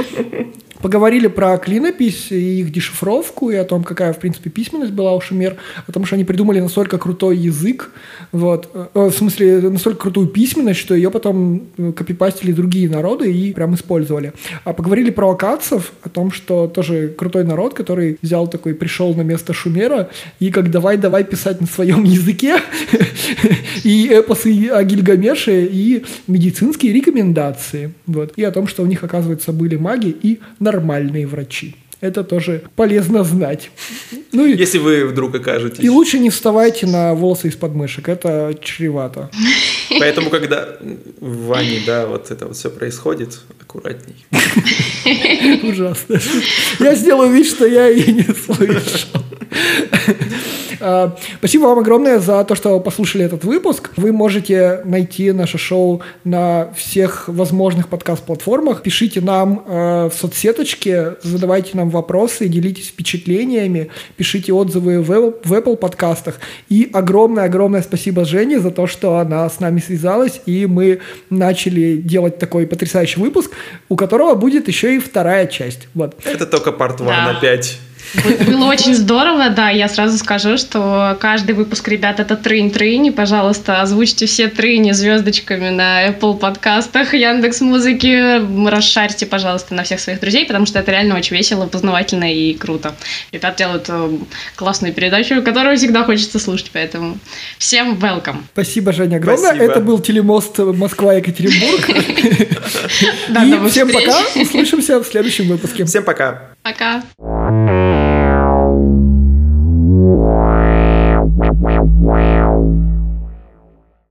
Поговорили про клинопись и их дешифровку, и о том, какая, в принципе, письменность была у шумер, о том, что они придумали настолько крутой язык, вот, э, в смысле, настолько крутую письменность, что ее потом э, копипастили другие народы и прям использовали. А поговорили про акадцев, о том, что тоже крутой народ, который взял такой, пришел на место шумера, и как давай-давай писать на своем языке, и эпосы о Гильгамеше, и медицинские рекомендации, вот, и о том, что у них, оказывается, были маги и нормальные врачи. Это тоже полезно знать. Ну и, Если вы вдруг окажетесь. и лучше не вставайте на волосы из подмышек, это чревато. Поэтому, когда в ванне, да, вот это вот все происходит, аккуратней. Ужасно. Я сделаю вид, что я и не слышал. А, Спасибо вам огромное за то, что послушали этот выпуск. Вы можете найти наше шоу на всех возможных подкаст-платформах. Пишите нам э, в соцсеточке, задавайте нам вопросы, делитесь впечатлениями, пишите отзывы в, Apple- подкастах. И огромное-огромное спасибо Жене за то, что она с нами связалась, и мы начали делать такой потрясающий выпуск, у которого будет еще и вторая часть. Вот. Это только part one Да. опять. Бы- Было очень здорово, да. Я сразу скажу, что каждый выпуск, ребят, это трынь-трынь. И, пожалуйста, озвучьте все трыни звездочками на Apple подкастах, Яндекс Музыки. Расшарьте, пожалуйста, на всех своих друзей, потому что это реально очень весело, познавательно и круто. Ребят делают э, классную передачу, которую всегда хочется слушать, поэтому всем welcome. Спасибо, Женя, огромное. Спасибо. Это был телемост Москва-Екатеринбург. И всем пока. Услышимся в следующем выпуске. Всем пока. Пока. Wow.